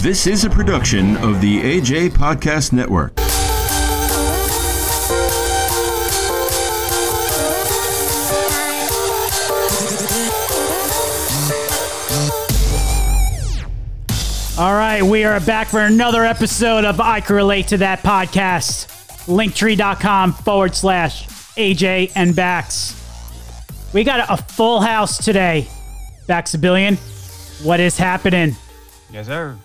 This is a production of the AJ Podcast Network. All right, we are back for another episode of I Can Relate to That podcast. Linktree.com forward slash AJ and Bax. We got a full house today. Bax a billion. What is happening? Yes, sir.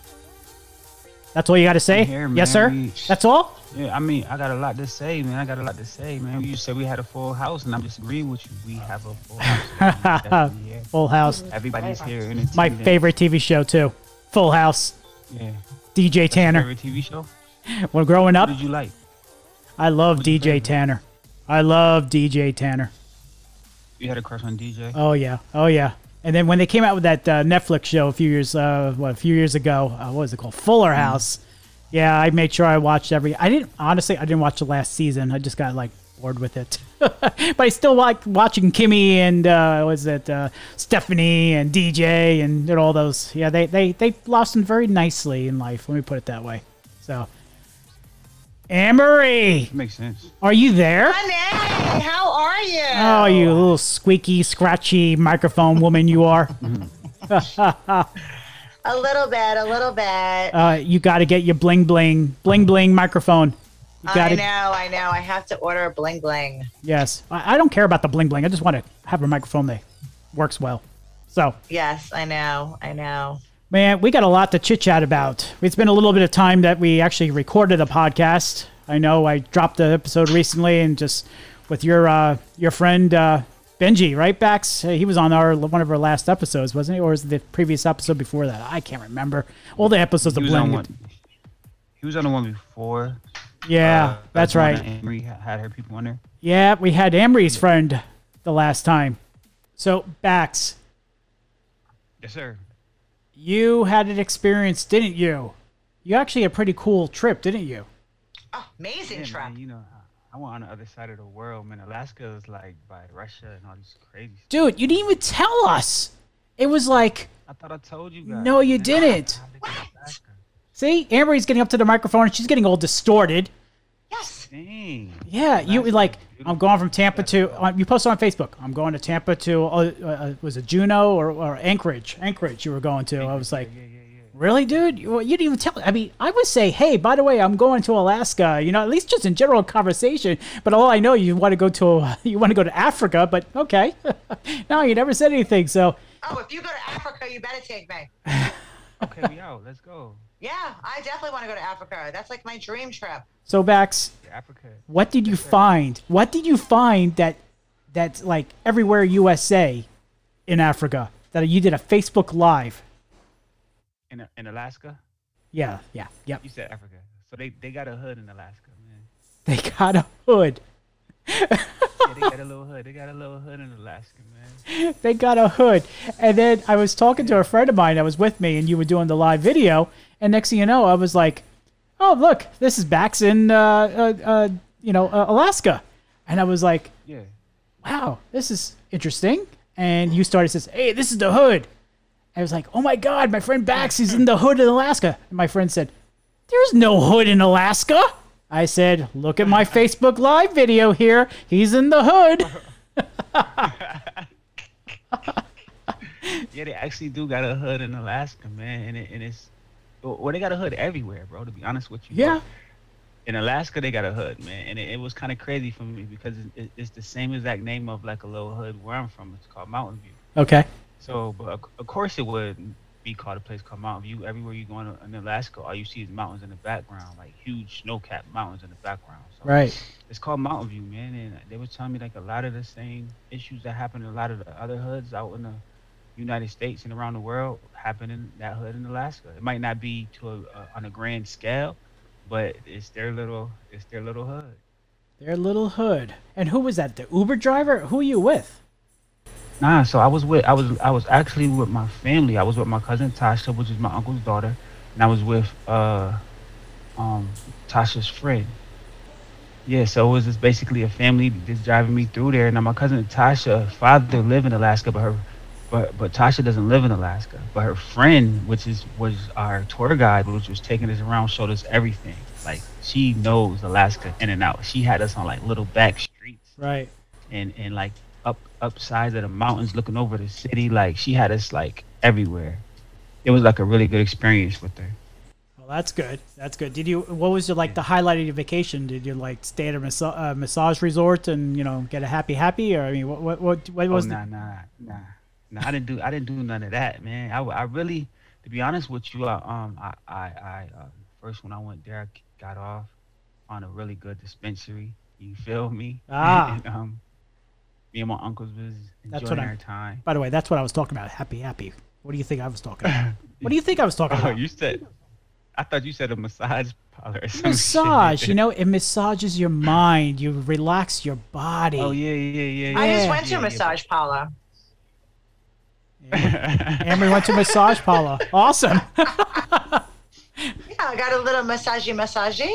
That's all you got to say? Here, yes, sir. We- That's all? Yeah, I mean, I got a lot to say, man. I got a lot to say, man. You said we had a full house, and I'm just agreeing with you. We have a full house. man. Definitely, yeah. Full house. Everybody's here. In My favorite TV show, too. Full House. Yeah. DJ Tanner. Favorite TV show? When growing up, What did you like? I love What's DJ? Tanner. I love DJ Tanner. You had a crush on DJ? Oh yeah, oh yeah. And then when they came out with that uh, Netflix show a few years, uh, what a few years ago, uh, what was it called, Fuller House? Yeah, I made sure I watched every. I didn't honestly, I didn't watch the last season. I just got like bored with it. but I still like watching Kimmy and uh, was it uh, Stephanie and DJ and, and all those. Yeah, they they they blossomed very nicely in life. Let me put it that way. So, Amory, Makes sense. are you there? Honey, how are you? Oh, you little squeaky, scratchy microphone woman you are. A little bit, a little bit. Uh, you got to get your bling bling bling bling microphone. You got I to know, I know. I have to order a bling bling. yes. I, I don't care about the bling bling. I just want to have a microphone that works well. So, Yes, I know, I know. Man, we got a lot to chit chat about. It's been a little bit of time that we actually recorded a podcast. I know I dropped the episode recently, and just with your uh, your friend uh, Benji, right, Bax? He was on our one of our last episodes, wasn't he, or was it the previous episode before that? I can't remember. All the episodes of was on one. He was on the one before. Yeah, Uh, that's right. Amory had her people on there. Yeah, we had Emery's friend the last time. So, Bax, Yes, sir. You had an experience, didn't you? You actually had a pretty cool trip, didn't you? Oh, amazing Yeah, trip. man, you know, I- I went on the other side of the world, man. Alaska is like by Russia and all these crazy. Stuff. Dude, you didn't even tell us. It was like, I thought I told you guys. No, you man. didn't. I had to go see, Emery's getting up to the microphone and she's getting all distorted. Yes. Dang. Yeah, you like, is I'm going from Tampa to, uh, you posted on Facebook, I'm going to Tampa to, uh, uh, was it Juneau or, or Anchorage? Anchorage you were going to. I was like, Yeah, yeah, yeah. Really, dude? You, you didn't even tell. I mean, I would say, hey, by the way, I'm going to Alaska. You know, at least just in general conversation. But all I know, you want to go to you want to go to Africa. But okay, no, you never said anything. So Oh, if you go to Africa, you better take me. Okay, we out. Let's go. Yeah, I definitely want to go to Africa. That's like my dream trip. so Bax, Yeah, Africa. what did you find? What did you find that that's like everywhere USA in Africa that you did a Facebook Live? In, in Alaska? Yeah, yeah, yep. You said Africa. So they, they got a hood in Alaska, man. They got a hood. Yeah, they got a little hood. They got a little hood in Alaska, man. they got a hood. And then I was talking to a friend of mine that was with me, and you were doing the live video. And next thing you know, I was like, "Oh, look, this is Bax in, uh, uh, uh, you know, uh, Alaska." And I was like, Yeah. "Wow, this is interesting." And you started says, "Hey, this is the hood." I was like, "Oh my God, my friend Bax is in the hood in Alaska." And my friend said, "There's no hood in Alaska." I said, "Look at my Facebook live video here. He's in the hood." Yeah, they actually do got a hood in Alaska, man. And, it, and it's, well, they got a hood everywhere, bro, to be honest with you. Yeah. But In Alaska, they got a hood, man. And it, it was kind of crazy for me because it, it's the same exact name of like a little hood where I'm from. It's called Mountain View. Okay. So, but of, of course, it would be called a place called Mountain View. Everywhere you go in, in Alaska, all you see is mountains in the background, like huge snow-capped mountains in the background. So Right. It's called Mountain View, man. And they were telling me like a lot of the same issues that happen in a lot of the other hoods out in the United States and around the world happen in that hood in Alaska. It might not be to a, uh, on a grand scale, but it's their little it's their little hood. Their little hood. And who was that? The Uber driver? Who are you with? Nah, so I was with I was I was actually with my family. I was with my cousin Tasha, which is my uncle's daughter, and I was with uh um Tasha's friend. Yeah, so it was just basically a family just driving me through there. Now my cousin Tasha father lived in Alaska, but her but but Tasha doesn't live in Alaska. But her friend, which is was our tour guide, which was taking us around, showed us everything. Like she knows Alaska in and out. She had us on like little back streets Right. and and like up up sides of the mountains, looking over the city. Like she had us like everywhere. It was like a really good experience with her. Well, that's good. That's good. Did you? What was your like the highlight of your vacation? Did you like stay at a massa- uh, massage resort and you know get a happy happy? Or I mean, what what what, what Oh, was? nah, nah, nah, nah. I didn't do I didn't do none of that, man. I, I really, to be honest with you, I, um, I I, I um, first when I went there, I got off on a really good dispensary. You feel me? Ah. And, um, me and my uncles was That's enjoying what our I'm- time. By the way, that's what I was talking about. Happy happy. What do you think I was talking about? what do you think I was talking Oh, about? you said. I thought you said a massage parlor or some Massage. shit. You know, it massages your mind. You relax your body. Oh yeah, yeah, yeah. yeah I just Yeah. went to yeah, a yeah. massage parlor. Amber went to massage parlor. Awesome. Yeah, I got a little massagey massagey.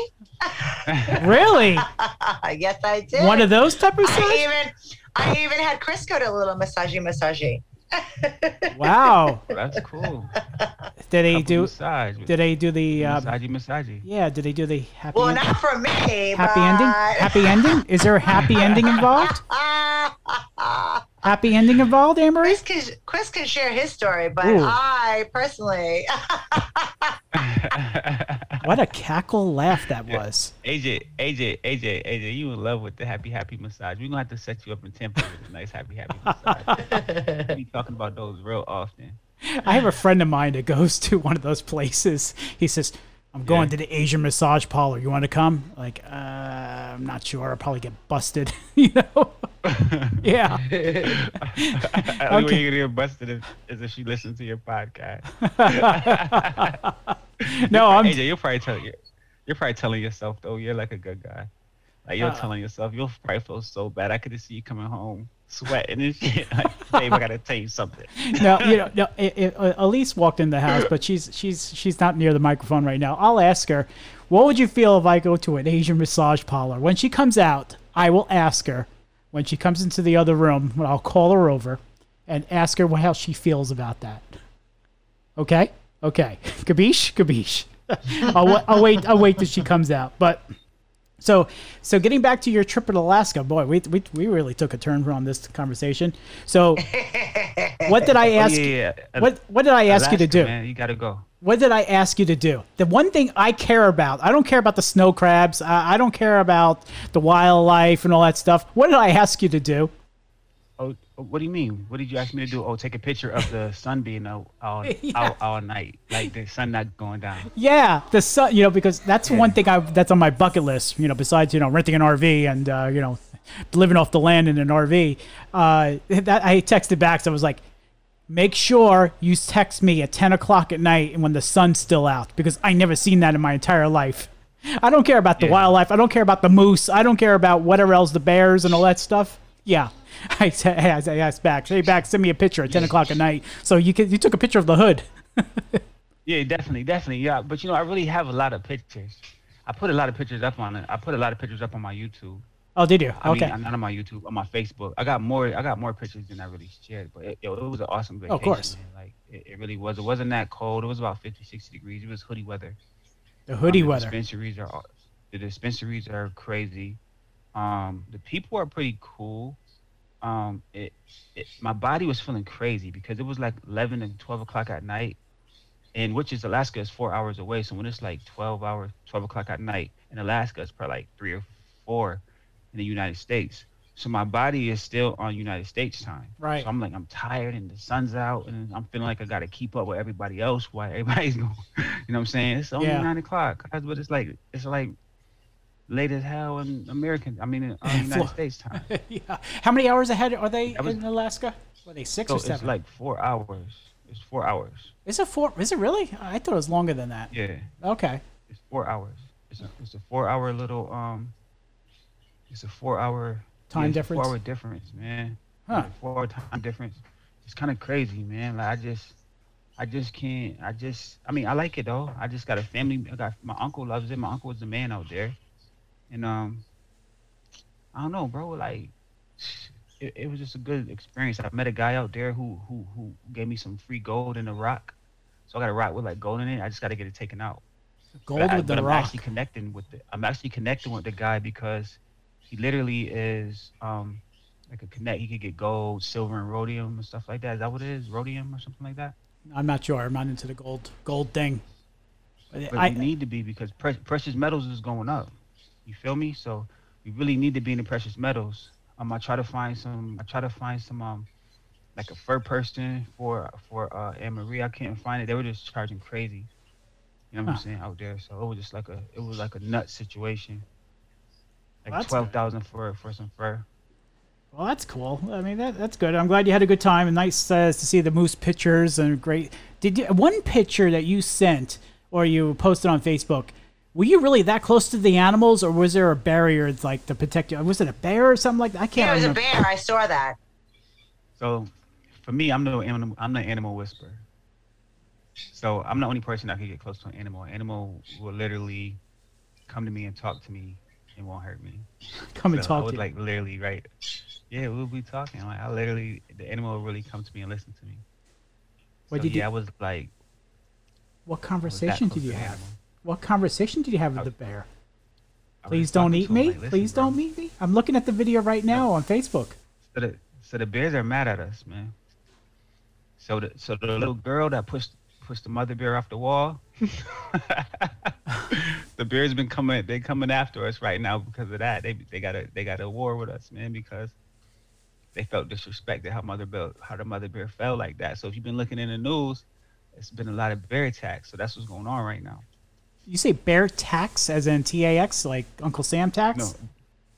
really? yes, I did. One of those type of things? I even I even had Chris go to a little massagey massagey. Wow. That's cool. Did they do? massage? Did they do the? Uh, massagey, massagey. yeah. Did they do the happy? Well, end- not for me. happy but... ending? Happy ending? Is there a happy ending involved? Happy ending involved, Amory? Chris can Chris can share his story, but Ooh. I personally, What a cackle laugh that was. AJ, AJ, AJ, AJ, you in love with the happy, happy massage. We're gonna have to set you up in Temple with a nice happy, happy massage. we be talking about those real often. I have a friend of mine that goes to one of those places. He says, I'm going Yeah. to the Asian massage parlor. You want to come? Like, uh, I'm not sure. I'll probably get busted. you know? yeah. The only way you're gonna get busted is, is if she listens to your podcast. No, I'm. AJ, you're probably telling you, you're probably telling yourself though, you're like a good guy. Like you're Uh. telling yourself, you'll probably feel so bad. I could see you coming home sweating and shit. Like, babe, I gotta tell you something. no, you know, no. It, it, uh, Elise walked in the house, but she's she's she's not near the microphone right now. I'll ask her, what would you feel if I go to an Asian massage parlor? When she comes out, I will ask her. When she comes into the other room, I'll call her over and ask her how she feels about that. Okay, okay, kabish, kabish. I'll, I'll wait. I'll wait till she comes out. But so, so getting back to your trip to Alaska, boy, we we, we really took a turn on this conversation. So, what did I Oh, ask? yeah, yeah. What what did I ask you to do? Man, you gotta go. What did I ask you to do? The one thing I care about, I don't care about the snow crabs. I, I don't care about the wildlife and all that stuff. What did I ask you to do? Oh, what do you mean? What did you ask me to do? Oh, take a picture of the sun being out all, Yeah. out all night, like the sun not going down. Yeah, the sun. You know, because that's one thing I that's on my bucket list. You know, besides you know renting an RV and uh, you know living off the land in an RV. Uh, that I texted back. So I was like, make sure you text me at ten o'clock at night and when the sun's still out because I never seen that in my entire life. I don't care about the Yeah. wildlife. I don't care about the moose. I don't care about whatever else the bears and all that stuff. Yeah. I said, hey, I asked back, hey, back, send me a picture at 10 o'clock at night. So you could, you took a picture of the hood. Yeah, definitely, definitely. Yeah, but you know, I really have a lot of pictures. I put a lot of pictures up on it. I put a lot of pictures up on my YouTube. Oh, did you? I Okay. mean, not on my YouTube, on my Facebook. I got more. I got more pictures than I really shared. But it, yo, it was an awesome vacation. Of course. Man. Like it, it really was. It wasn't that cold. It was about 50, 60 degrees. It was hoodie weather. the hoodie Um, the weather. Dispensaries are the dispensaries are crazy. Um, the people are pretty cool. Um, it, it my body was feeling crazy because it was like eleven and twelve o'clock at night, and which is Alaska is four hours away. So when it's like twelve hours, twelve o'clock at night in Alaska, it's probably like three or four in the United States. So my body is still on United States time. Right. So I'm like I'm tired and the sun's out and I'm feeling like I gotta keep up with everybody else while everybody's going. You know what I'm saying? It's only Yeah. nine o'clock, but it's like it's like late as hell in American. I mean, in uh, United States time. yeah. How many hours ahead are they was- in Alaska? Were they six So or it's like four hours. It's four hours. is it four? Is it really? I thought it was longer than that. Yeah, Okay. it's four hours. It's a it's a four hour little um. It's a four hour Time yeah, difference? Four hour difference, man. Huh. Four hour time difference. It's kind of crazy, man. Like I just. I just can't. I just. I mean, I like it though. I just got a family. I got my uncle loves it. My uncle was the man out there, and um, I don't know, bro. Like, it, it was just a good experience. I met a guy out there who who who gave me some free gold in a rock. So I got a rock with like gold in it. I just got to get it taken out. Gold but I, with the I'm rock. actually connecting with the. I'm actually connecting with the guy because he literally is um like a connect. He could get gold, silver, and rhodium and stuff like that. Is that what it is? Rhodium or something like that. I'm not sure. I'm not into the gold gold thing. But But I, we need to be because pre- precious metals is going up. You feel me? So we really need to be in the precious metals. Um, I try to find some. I try to find some um, like a fur person for for uh Anne Marie. I couldn't find it. They were just charging crazy. You know what Huh. I'm saying out there. So it was just like a it was like a nut situation. Like that's twelve thousand for for some fur. well, that's cool. I mean, that that's good. I'm glad you had a good time. And nice uh, to see the moose pictures and great. Did you, one picture that you sent or you posted on Facebook? Were you really that close to the animals, or was there a barrier like to protect you? Was it a bear or something like that? I can't Yeah, it was a bear. I saw that. So for me, I'm no animal. I'm the animal whisperer. So I'm the only person that can get close to an animal. An animal will literally come to me and talk to me and won't hurt me. Come and So I talk was to you. like literally right. Yeah, we'll be talking. Like I literally, the animal will really come to me and listen to me. What so, did you- yeah, I was like, What I was that conversation did you have? animal. What conversation did you have with the bear? Please don't eat me. like, "Listen, Please bro." don't eat me. I'm looking at the video right now on Facebook. So the so the bears are mad at us, man. So the so the little girl that pushed pushed the mother bear off the wall. the bears been coming. They coming after us right now because of that. They they got a they got a war with us, man, because they felt disrespected how mother bear how the mother bear felt like that. So if you've been looking in the news, it's been a lot of bear attacks. So that's what's going on right now. You say bear tax as in T A X, like Uncle Sam tax?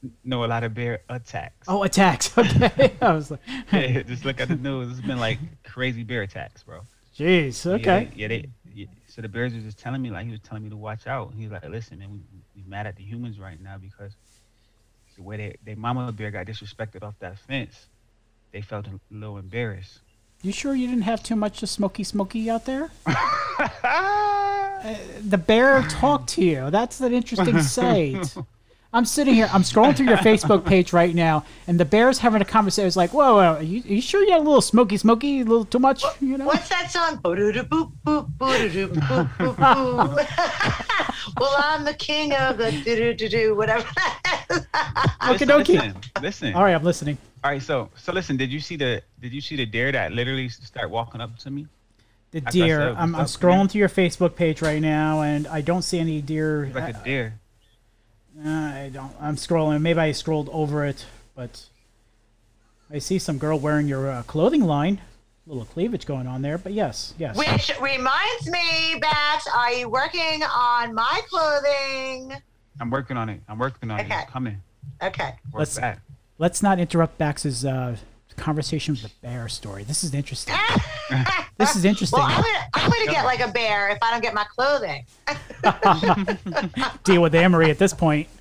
No, no, a lot of bear attacks. Oh, attacks. Okay. I was like, just look at the news. It's been like crazy bear attacks, bro. jeez. Okay. they- Yeah, they. Yeah, so the bears was just telling me, like he was telling me to watch out. He was like, "Listen, man, we we mad at the humans right now because the way they they mama bear got disrespected off that fence. They felt a little embarrassed. You sure you didn't have too much of Smoky Smoky out there? Uh, the bear talked to you. That's an interesting sight. I'm sitting here. I'm scrolling through your Facebook page right now, and the bear's having a conversation. It's like, whoa, whoa, are you, are you sure you had a little Smoky Smoky, a little too much? You know? What's that song? Well, I'm the king of the do-do-do-do, whatever. Okie listen, dokie. listen, listen. All right, I'm listening. All right, so so listen. Did you see the Did you see the deer that literally start walking up to me? The That's deer. said, I'm, I'm scrolling man? through your Facebook page right now, and I don't see any deer. Like a deer. Uh, I don't. I'm scrolling. Maybe I scrolled over it, but I see some girl wearing your uh, clothing line. A little cleavage going on there, but yes, yes. Which reminds me, Bax, are you working on my clothing? I'm working on it. I'm working on it. Okay. It's coming. Okay. Work Let's- back. Let's not interrupt Bax's uh, conversation with the bear story. This is interesting. this is interesting. Well, I'm gonna, I'm gonna get like a bear if I don't get my clothing. Deal with Amory at this point.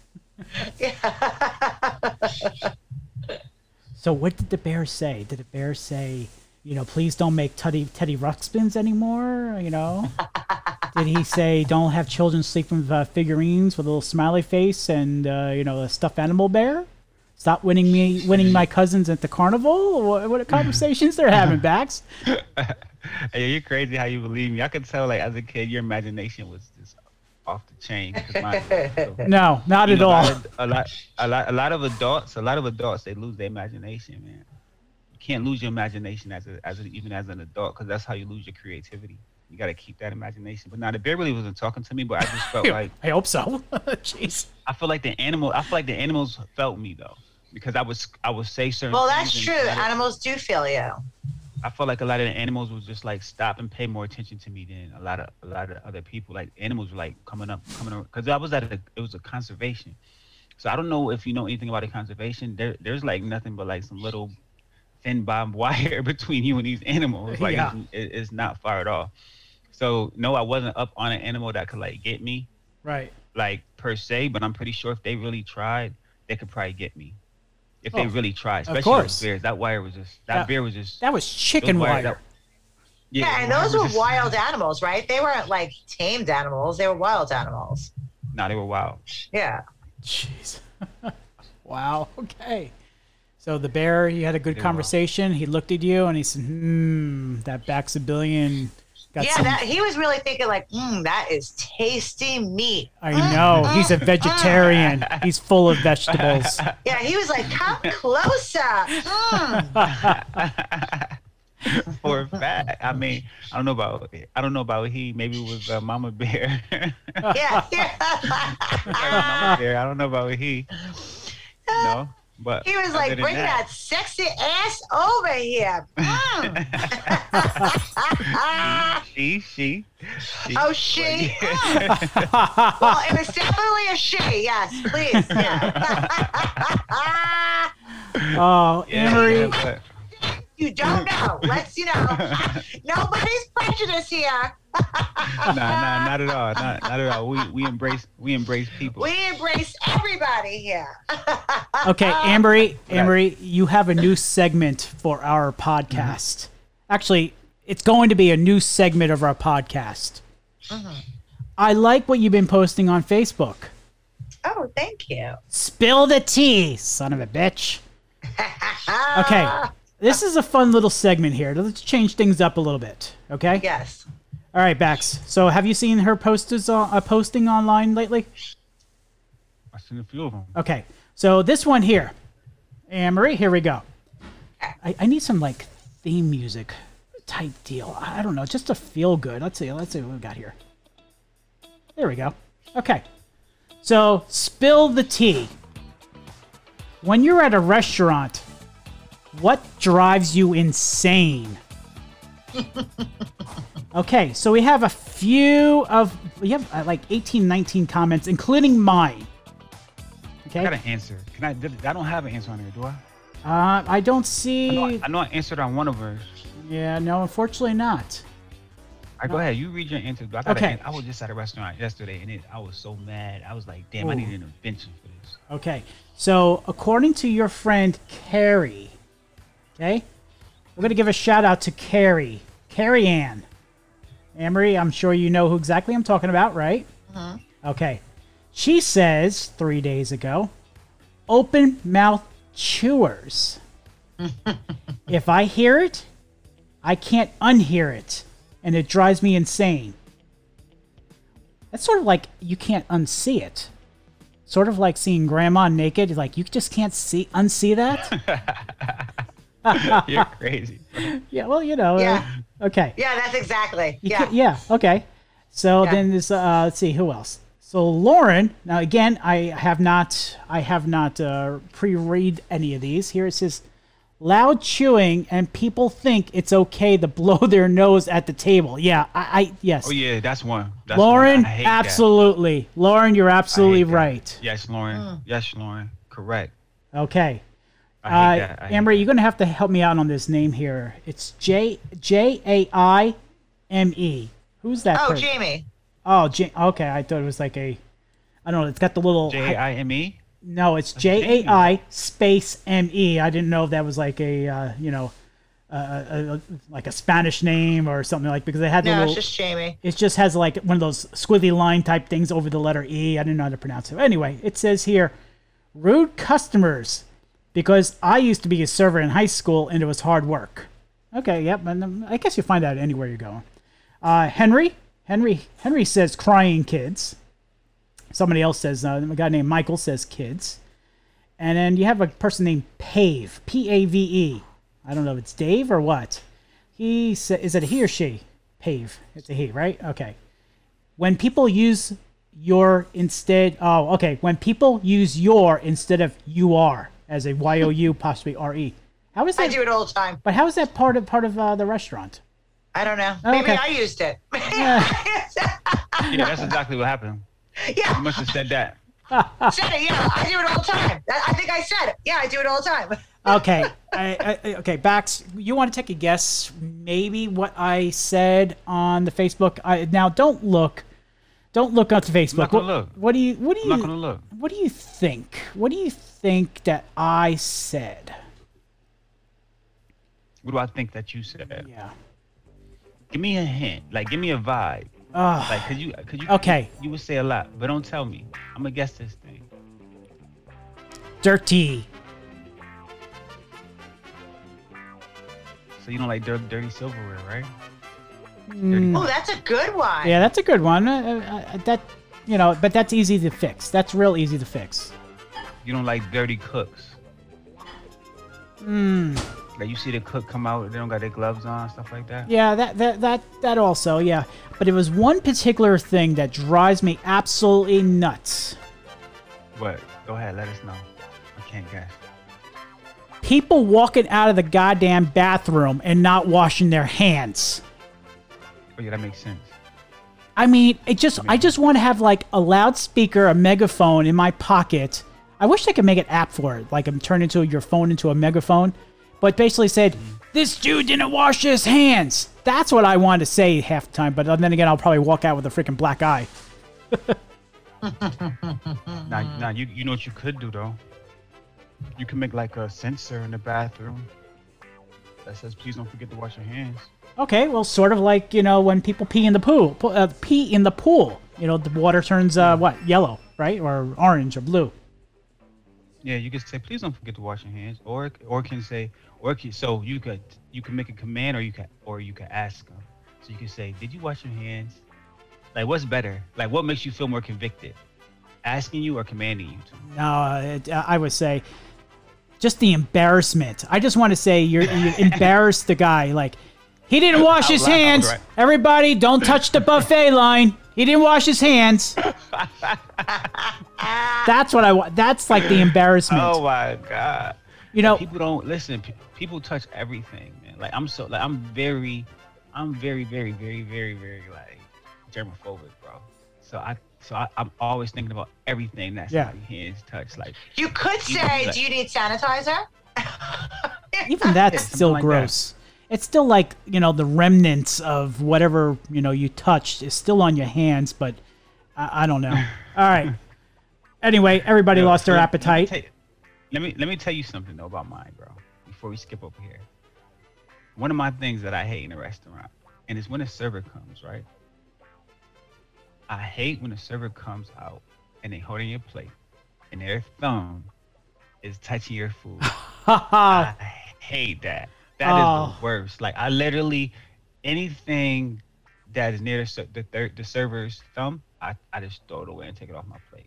So, what did the bear say? Did the bear say, you know, please don't make Teddy Teddy Ruxpins anymore? You know, did he say don't have children sleep with uh, figurines with a little smiley face and uh, you know a stuffed animal bear? Stop winning me, winning my cousins at the carnival. What, what conversations they're having, Bax? Hey, you're crazy how you believe me. I could tell, like, as a kid, your imagination was just off the chain. mine so. No, not at know, all. A lot, of, a lot, a lot, a lot of adults, a lot of adults, they lose their imagination, man. You can't lose your imagination as a, as a, even as an adult, because that's how you lose your creativity. You got to keep that imagination. But now the bear really wasn't talking to me, but I just felt like I hope so. Jeez. I feel like the animal. I feel like the animals felt me though, because I was I would say certain. Well, that's true. and a lot of- Animals do feel you. I felt like a lot of the animals would just like stop and pay more attention to me than a lot of a lot of other people. Like animals were like coming up, coming because I was at a it was a conservation. So I don't know if you know anything about a conservation. There there's like nothing but like some little thin barbed wire between you and these animals. Like Yeah. it's, it's not far at all. So no, I wasn't up on an animal that could like get me Right. like per se, but I'm pretty sure if they really tried, they could probably get me. If they Oh, really tried, of especially course. those bears. That wire was just that Yeah. bear was just That was chicken wire- wire. that- Yeah, and those were just- wild animals, right? They weren't like tamed animals. They were wild animals. Nah, they were wild. Yeah. Jeez. wow. Okay. So the bear, you had a good Did well. conversation. He looked at you and he said, "Hmm, that Bax a billion. Got yeah, some, that, he was really thinking like, mm, that is tasty meat. I know he's a vegetarian. He's full of vegetables. Yeah, he was like, come closer. Mm. For a fact, I mean, I don't know about I don't know about he. Maybe it was uh, Mama Bear. Yeah, yeah. Mama Bear. I don't know about he. No, but He was like, bring that. sexy ass over here. Mm. She, she, she. oh, she. Mm. Well, it was definitely a she. Yes, please. Yeah. Oh, yeah, Amory, yeah, but- you don't know. Let's, you know, nobody's prejudiced here. nah, nah, not at all. Not, not at all. We we embrace we embrace people. We embrace everybody here. Okay, um, Amory, Amory, you have a new segment for our podcast. Mm-hmm. Actually, it's going to be a new segment of our podcast. Mm-hmm. I like what you've been posting on Facebook. Oh, thank you. Spill the tea, son of a bitch. Okay, this is a fun little segment here. Let's change things up a little bit. Okay. Yes. All right, Bax. So, have you seen her posters uh, uh, posting online lately? I've seen a few of them. Okay, so this one here, Anne Marie, here we go. I, I need some like theme music type deal. I I don't know, just to feel good. Let's see. Let's see what we got here. There we go. Okay, so spill the tea. When you're at a restaurant, what drives you insane? okay, so we have a few of we have uh, like 18, 19 comments, including mine. Okay. I got an answer. Can I? I don't have an answer on here, do I? Uh, I don't I know, see. I know I answered on one of hers. Yeah, no, unfortunately not. All right, go ahead. You read your answer. I, Okay. I was just at a restaurant yesterday, and it, I was so mad. I was like, damn, I need an invention for this. Okay, so according to your friend Carrie, okay, we're gonna give a shout out to Carrie, Carrie Ann. Amory, I'm sure you know who exactly I'm talking about, right? Uh-huh. Okay, she says three days ago, open mouth chewers. if I hear it, I can't unhear it, and it drives me insane. That's sort of like you can't unsee it. Sort of like seeing grandma naked. Like you just can't see unsee that. You're crazy. yeah, well, you know. uh, Yeah. okay. Yeah, that's exactly. You Yeah. can't- yeah. Okay. So Yeah. then this. Uh, let's see who else. So Lauren. Now again, I have not. I have not uh, pre-read any of these. Here it says, "Loud chewing and people think it's okay to blow their nose at the table." Yeah. I. I yes. Oh yeah, that's one. That's. Lauren, I hate that. absolutely. Lauren, you're absolutely right. Yes, Lauren. Yes, Lauren. Correct. Okay. I Uh, that. I hate Amber, that. you're gonna have to help me out on this name here. It's J J A I M E. Who's that? Oh, person? Jamie. Oh, J- okay. I thought it was like a. I don't know. It's got the little. J I M E. no, it's J A I space M E. I didn't know if that was like a uh, you know, uh, a, a, like a Spanish name or something like because they had the No, little. it's just Jamie. It just has like one of those squiggly line type things over the letter E. I didn't know how to pronounce it. Anyway, it says here, rude customers, because I used to be a server in high school and it was hard work. Okay, yep, and um, I guess you find that anywhere you're going. Uh, Henry, Henry, Henry says crying kids. Somebody else says uh, a guy named Michael says kids, and then you have a person named Pave, P A V E. I don't know if it's Dave or what. He sa- is it he or she? Pave. It's a he, right? Okay. When people use your instead, oh, okay. When people use your instead of you are as a Y O U possibly R E. How is that? I that? do it all the time. But how is that part of part of uh, the restaurant? I don't know. Oh, Maybe okay. I used it. Yeah. Yeah, that's exactly what happened. Yeah, you must have said that. said it. Yeah, I do it all the time. I think I said it. Yeah, I do it all the time. okay, I, I, okay, Bax, you want to take a guess? Maybe what I said on the Facebook. I, now, don't look, don't look up to Facebook. what, look. what do you? What do I'm you? not gonna look. What do you think? What do you think that I said? What do I think that you said? Yeah. Give me a hint. Like, give me a vibe. Ugh. Like, could you? Could you? Okay. You would say a lot, but don't tell me. I'm gonna guess this thing. dirty. So you don't like dirty, dirty silverware, right? Mm, Oh, that's a good one. yeah, that's a good one. Uh, uh, that, you know, but that's easy to fix. That's real easy to fix. You don't like dirty cooks. Mm, Like you see the cook come out, they don't got their gloves on, stuff like that. yeah, that that that that also, yeah. But it was one particular thing that drives me absolutely nuts. What? go ahead, let us know. I can't guess. People walking out of the goddamn bathroom and not washing their hands. Oh yeah, that makes sense. I mean, it just I just want to have like a loudspeaker, a megaphone in my pocket. I wish they could make an app for it, like um, turn into your phone into a megaphone. But basically said, "This dude didn't wash his hands." That's what I wanted to say half the time. But then again, I'll probably walk out with a freaking black eye. Now, now you you know what you could do though. You can make like a sensor in the bathroom that says, "Please don't forget to wash your hands." Okay, well, sort of like you know when people pee in the pool, uh, pee in the pool. You know, the water turns uh, what yellow, right, or orange or blue. Yeah, you can say, "Please don't forget to wash your hands," or or can say, or can, so you could you can make a command, or you can or you can ask them. So you can say, "Did you wash your hands?" Like, what's better? Like, what makes you feel more convicted? Asking you or commanding you to? No, it, uh, I would say just the embarrassment. I just want to say you're, you embarrassed the guy. Like he didn't wash his Out loud, hands. right. Everybody, don't touch the buffet line. He didn't wash his hands. That's what I want. That's like the embarrassment. Oh my god! you know, people don't listen. People touch everything, man. Like I'm so like I'm very, I'm very, very, very, very, very like germophobic, bro. So I so I, I'm always thinking about everything that's Yeah. somebody hands touch. Like You could say, "Do you need sanitizer?" even that's still something like that. It's still like you know the remnants of whatever you know you touched is still on your hands, but I, I don't know. All right. Anyway, everybody Yo, lost their let- appetite. Let me, tell you, let me let me tell you something though about mine, bro. Before we skip over here, one of my things that I hate in a restaurant, and it's when a server comes, right? I hate when a server comes out and they holding your plate, and their thumb is touching your food. I hate that. That is Oh. the worst. Like I literally, anything that is near the, the, third, the server's thumb, I, I just throw it away and take it off my plate.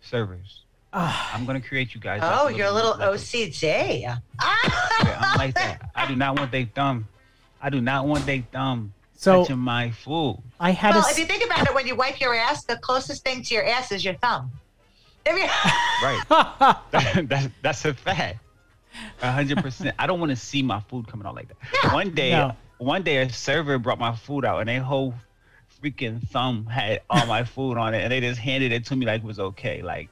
Servers. Ah. I'm gonna create you guys. like Oh, you're a little like OCD. Yeah, I'm like that. I do not want their thumb. I do not want their thumb So- touching my food. I had Well, a. if you think about it, when you wipe your ass, the closest thing to your ass is your thumb. You- Right. That- that's that's a fact. A hundred percent. I don't want to see my food coming out like that. One day, No. one day, a server brought my food out, and their whole freaking thumb had all my food on it, and they just handed it to me like it was okay. Like,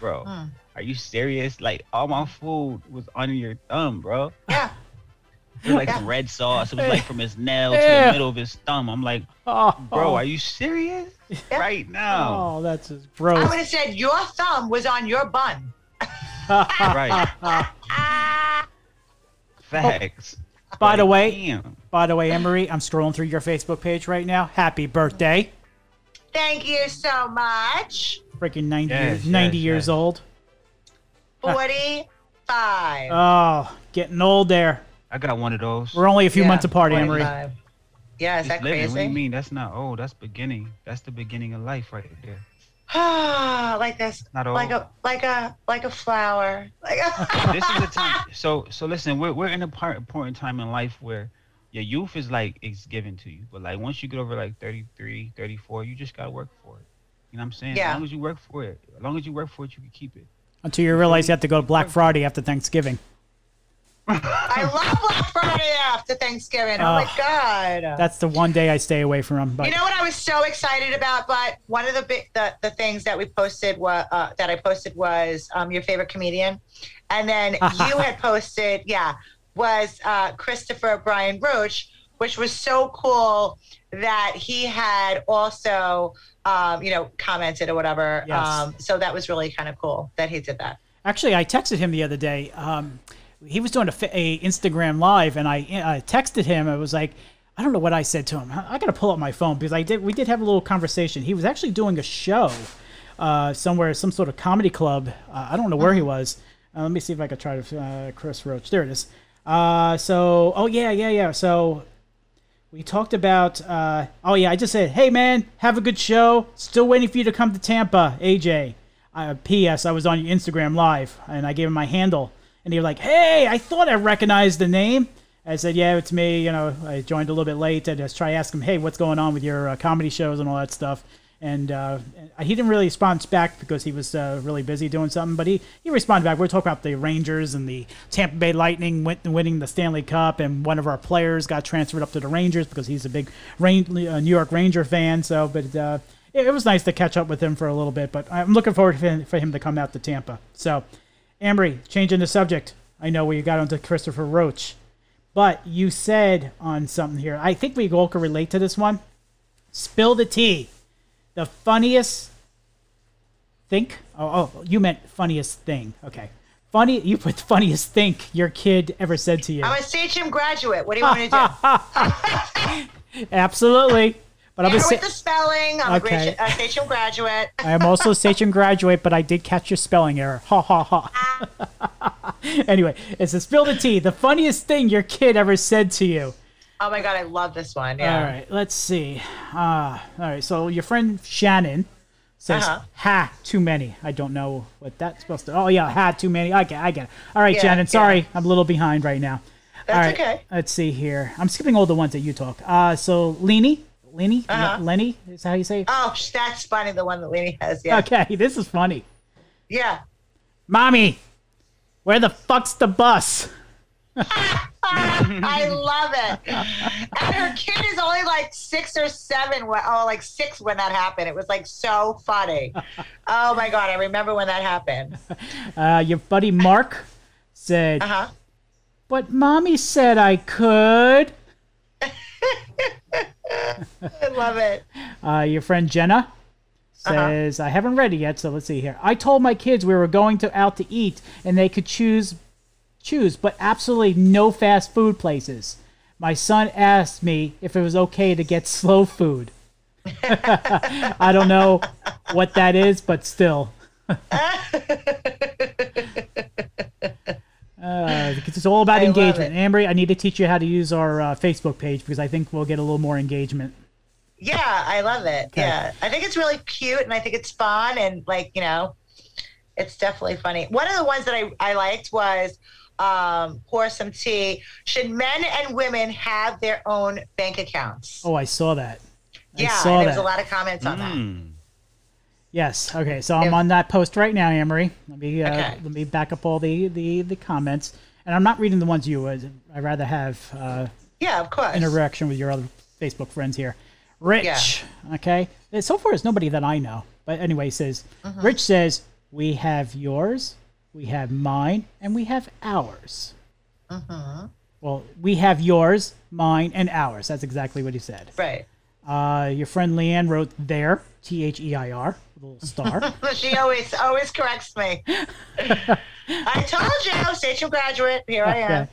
bro, Hmm. are you serious? Like, all my food was on your thumb, bro. yeah. It was like Yeah. some red sauce. It was like from his nail to Yeah. the middle of his thumb. I'm like, oh, bro, oh, are you serious? Yeah. Right now. oh, that's just I would have said your thumb was on your bun. Right. Ah, Facts. By the way, damn. by the way, Emery, I'm scrolling through your Facebook page right now. Happy birthday! thank you so much. Freaking 90 Yes, years, 90 yes, years yes. old. 45. Oh, getting old there. I got one of those. We're only a few Yeah, months apart, Emery. Yeah, is It's that living. What do you mean? That's not old. That's beginning. That's the beginning of life right there. Like this, Not old. like a like a like a flower. Like a this is the time. So so listen, we're we're in a part important time in life where your youth is like it's given to you, but like once you get over like 33, 34, you just gotta work for it. You know what I'm saying? Yeah. As long as you work for it, as long as you work for it, you can keep it. Until you realize you have to go to Black Friday after Thanksgiving. I love Black Friday after Thanksgiving. Oh my Oh. god. That's the one day I stay away from. But You know what I was so excited about? But one of the big the, the things that we posted was uh, that I posted was um, your favorite comedian, and then you had posted yeah was uh, Christopher Brian Roach, which was so cool that he had also um, you know commented or whatever. Yes. Um, so that was really kind of cool that he did that. Actually, I texted him the other day. Um, he was doing a, a Instagram live, and I, I texted him. I was like, I don't know what I said to him. I, I got to pull up my phone because I did. We did have a little conversation. He was actually doing a show uh, somewhere, some sort of comedy club. Uh, I don't know where he was. Uh, let me see if I could try to uh, Chris Roach. There it is. Uh, so oh yeah, yeah, yeah. So we talked about. Uh, oh yeah, I just said, hey man, have a good show. Still waiting for you to come to Tampa, AJ. Uh, P.S. I was on your Instagram live and I gave him my handle, and he was like, hey, I thought I recognized the name. I said, yeah, it's me. You know, I joined a little bit late. I just try to ask him, hey, what's going on with your uh, comedy shows and all that stuff. And uh, he didn't really respond back because he was uh, really busy doing something. But he, he responded back. We are talking about the Rangers and the Tampa Bay Lightning winning the Stanley Cup, and one of our players got transferred up to the Rangers because he's a big Rain, uh, New York Ranger fan. So, but uh, it, it, was nice to catch up with him for a little bit. But I'm looking forward for him, for him to come out to Tampa. So, Ambry, changing the subject. I know we got onto Christopher Roach. But you said on something here, I think we all can relate to this one. Spill the tea. The funniest think. Oh, oh, you meant funniest thing. Okay. Funny, you put funniest think your kid ever said to you. I'm a CHM graduate. What do you want me to do? Absolutely. But I'm a with the spelling. I'm okay. a CHM graduate. I am also a CHM graduate, but I did catch your spelling error. Ha ha ha. anyway, it's a spill the tea. The funniest thing your kid ever said to you. Oh my god, I love this one. Yeah. All right, let's see. Uh, all right, so your friend Shannon says, uh-huh. "Ha, too many." I don't know what that's supposed to. Oh yeah, ha, too many. I get, I get it. All right, yeah, Shannon. Sorry, yeah. I'm a little behind right now. That's all right, okay. Let's see here. I'm skipping all the ones that you talk. Uh, so Lenny Lenny? Uh-huh. Lenny? Is how you say it? Oh, that's funny. The one that Lenny has. Yeah. Okay, this is funny. Yeah. Mommy, where the fuck's the bus? I love it. And her kid is only like six or seven. Oh, like six when that happened. It was like so funny. Oh my god, I remember when that happened. Uh, your buddy Mark said, uh-huh. "But mommy said I could." I love it. Uh, your friend Jenna uh-huh. says, uh-huh. I haven't read it yet, so let's see here. I told my kids we were going to out to eat and they could choose choose, but absolutely no fast food places. My son asked me if it was okay to get slow food. I don't know what that is, but still. Uh, it's all about I engagement. Ambry, I need to teach you how to use our uh, Facebook page because I think we'll get a little more engagement. Yeah, I love it. Okay. Yeah, I think it's really cute and I think it's fun and like you know, it's definitely funny. One of the ones that I I liked was um, pour some tea. Should men and women have their own bank accounts? Oh, I saw that. I yeah, saw there was a lot of comments on mm. that. Yes. Okay. So I'm on that post right now, Amory. Let me uh, okay. let me back up all the, the the comments, and I'm not reading the ones you. would. I rather have. Uh, yeah, of course. Interaction with your other Facebook friends here. Rich. Yeah. Okay. So far, it's nobody that I know. But anyway, says mm-hmm. Rich says we have yours, we have mine, and we have ours. Mm-hmm. Well, we have yours, mine, and ours. That's exactly what he said. Right. Uh, your friend Leanne wrote there, T H E I R little star. she always always corrects me. I told you, station graduate. Here I am.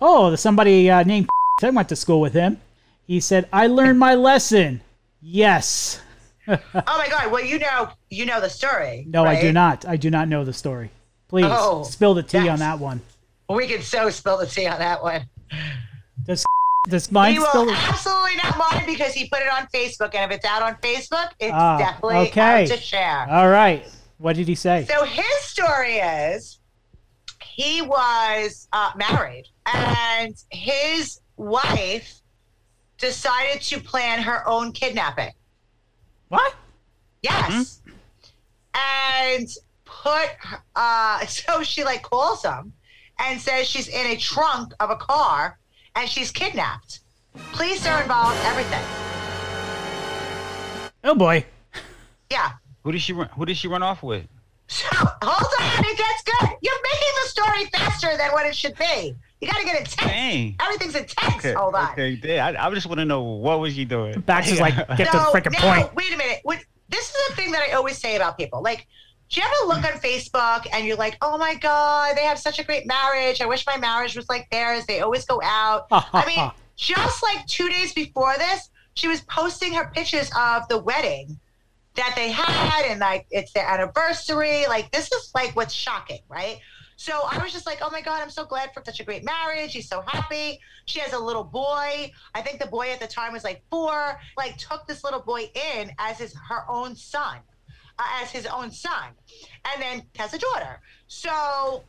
Oh, somebody uh, named I went to school with him. He said, "I learned my lesson." Yes. oh my god! Well, you know, you know the story. No, right? I do not. I do not know the story. Please oh, spill the tea on that one. We can so spill the tea on that one. Does does mine he will absolutely not mind because he put it on Facebook, and if it's out on Facebook, it's ah, definitely okay. out to share. All right. What did he say? So his story is he was uh, married, and his wife decided to plan her own kidnapping. What? Yes. Mm-hmm. And put uh so she like calls him and says she's in a trunk of a car and she's kidnapped. Police are involved, everything. Oh boy. Yeah. Who did she run? Who did she run off with? So, hold on, it gets good. You're making the story faster than what it should be. You got to get intense. Dang. Everything's intense. Okay, hold on. Okay, I, I just want to know what was she doing. Bax is like, get no, the freaking no, point. Wait a minute. this is the thing that I always say about people. Like, do you ever look on Facebook and you're like, oh my God, they have such a great marriage. I wish my marriage was like theirs. They always go out. I mean, just like two days before this, she was posting her pictures of the wedding that they had and like it's their anniversary. Like this is like what's shocking, right? So I was just like, oh my God, I'm so glad for such a great marriage. He's so happy. She has a little boy. I think the boy at the time was like four, like took this little boy in as his her own son, uh, as his own son, and then has a daughter. So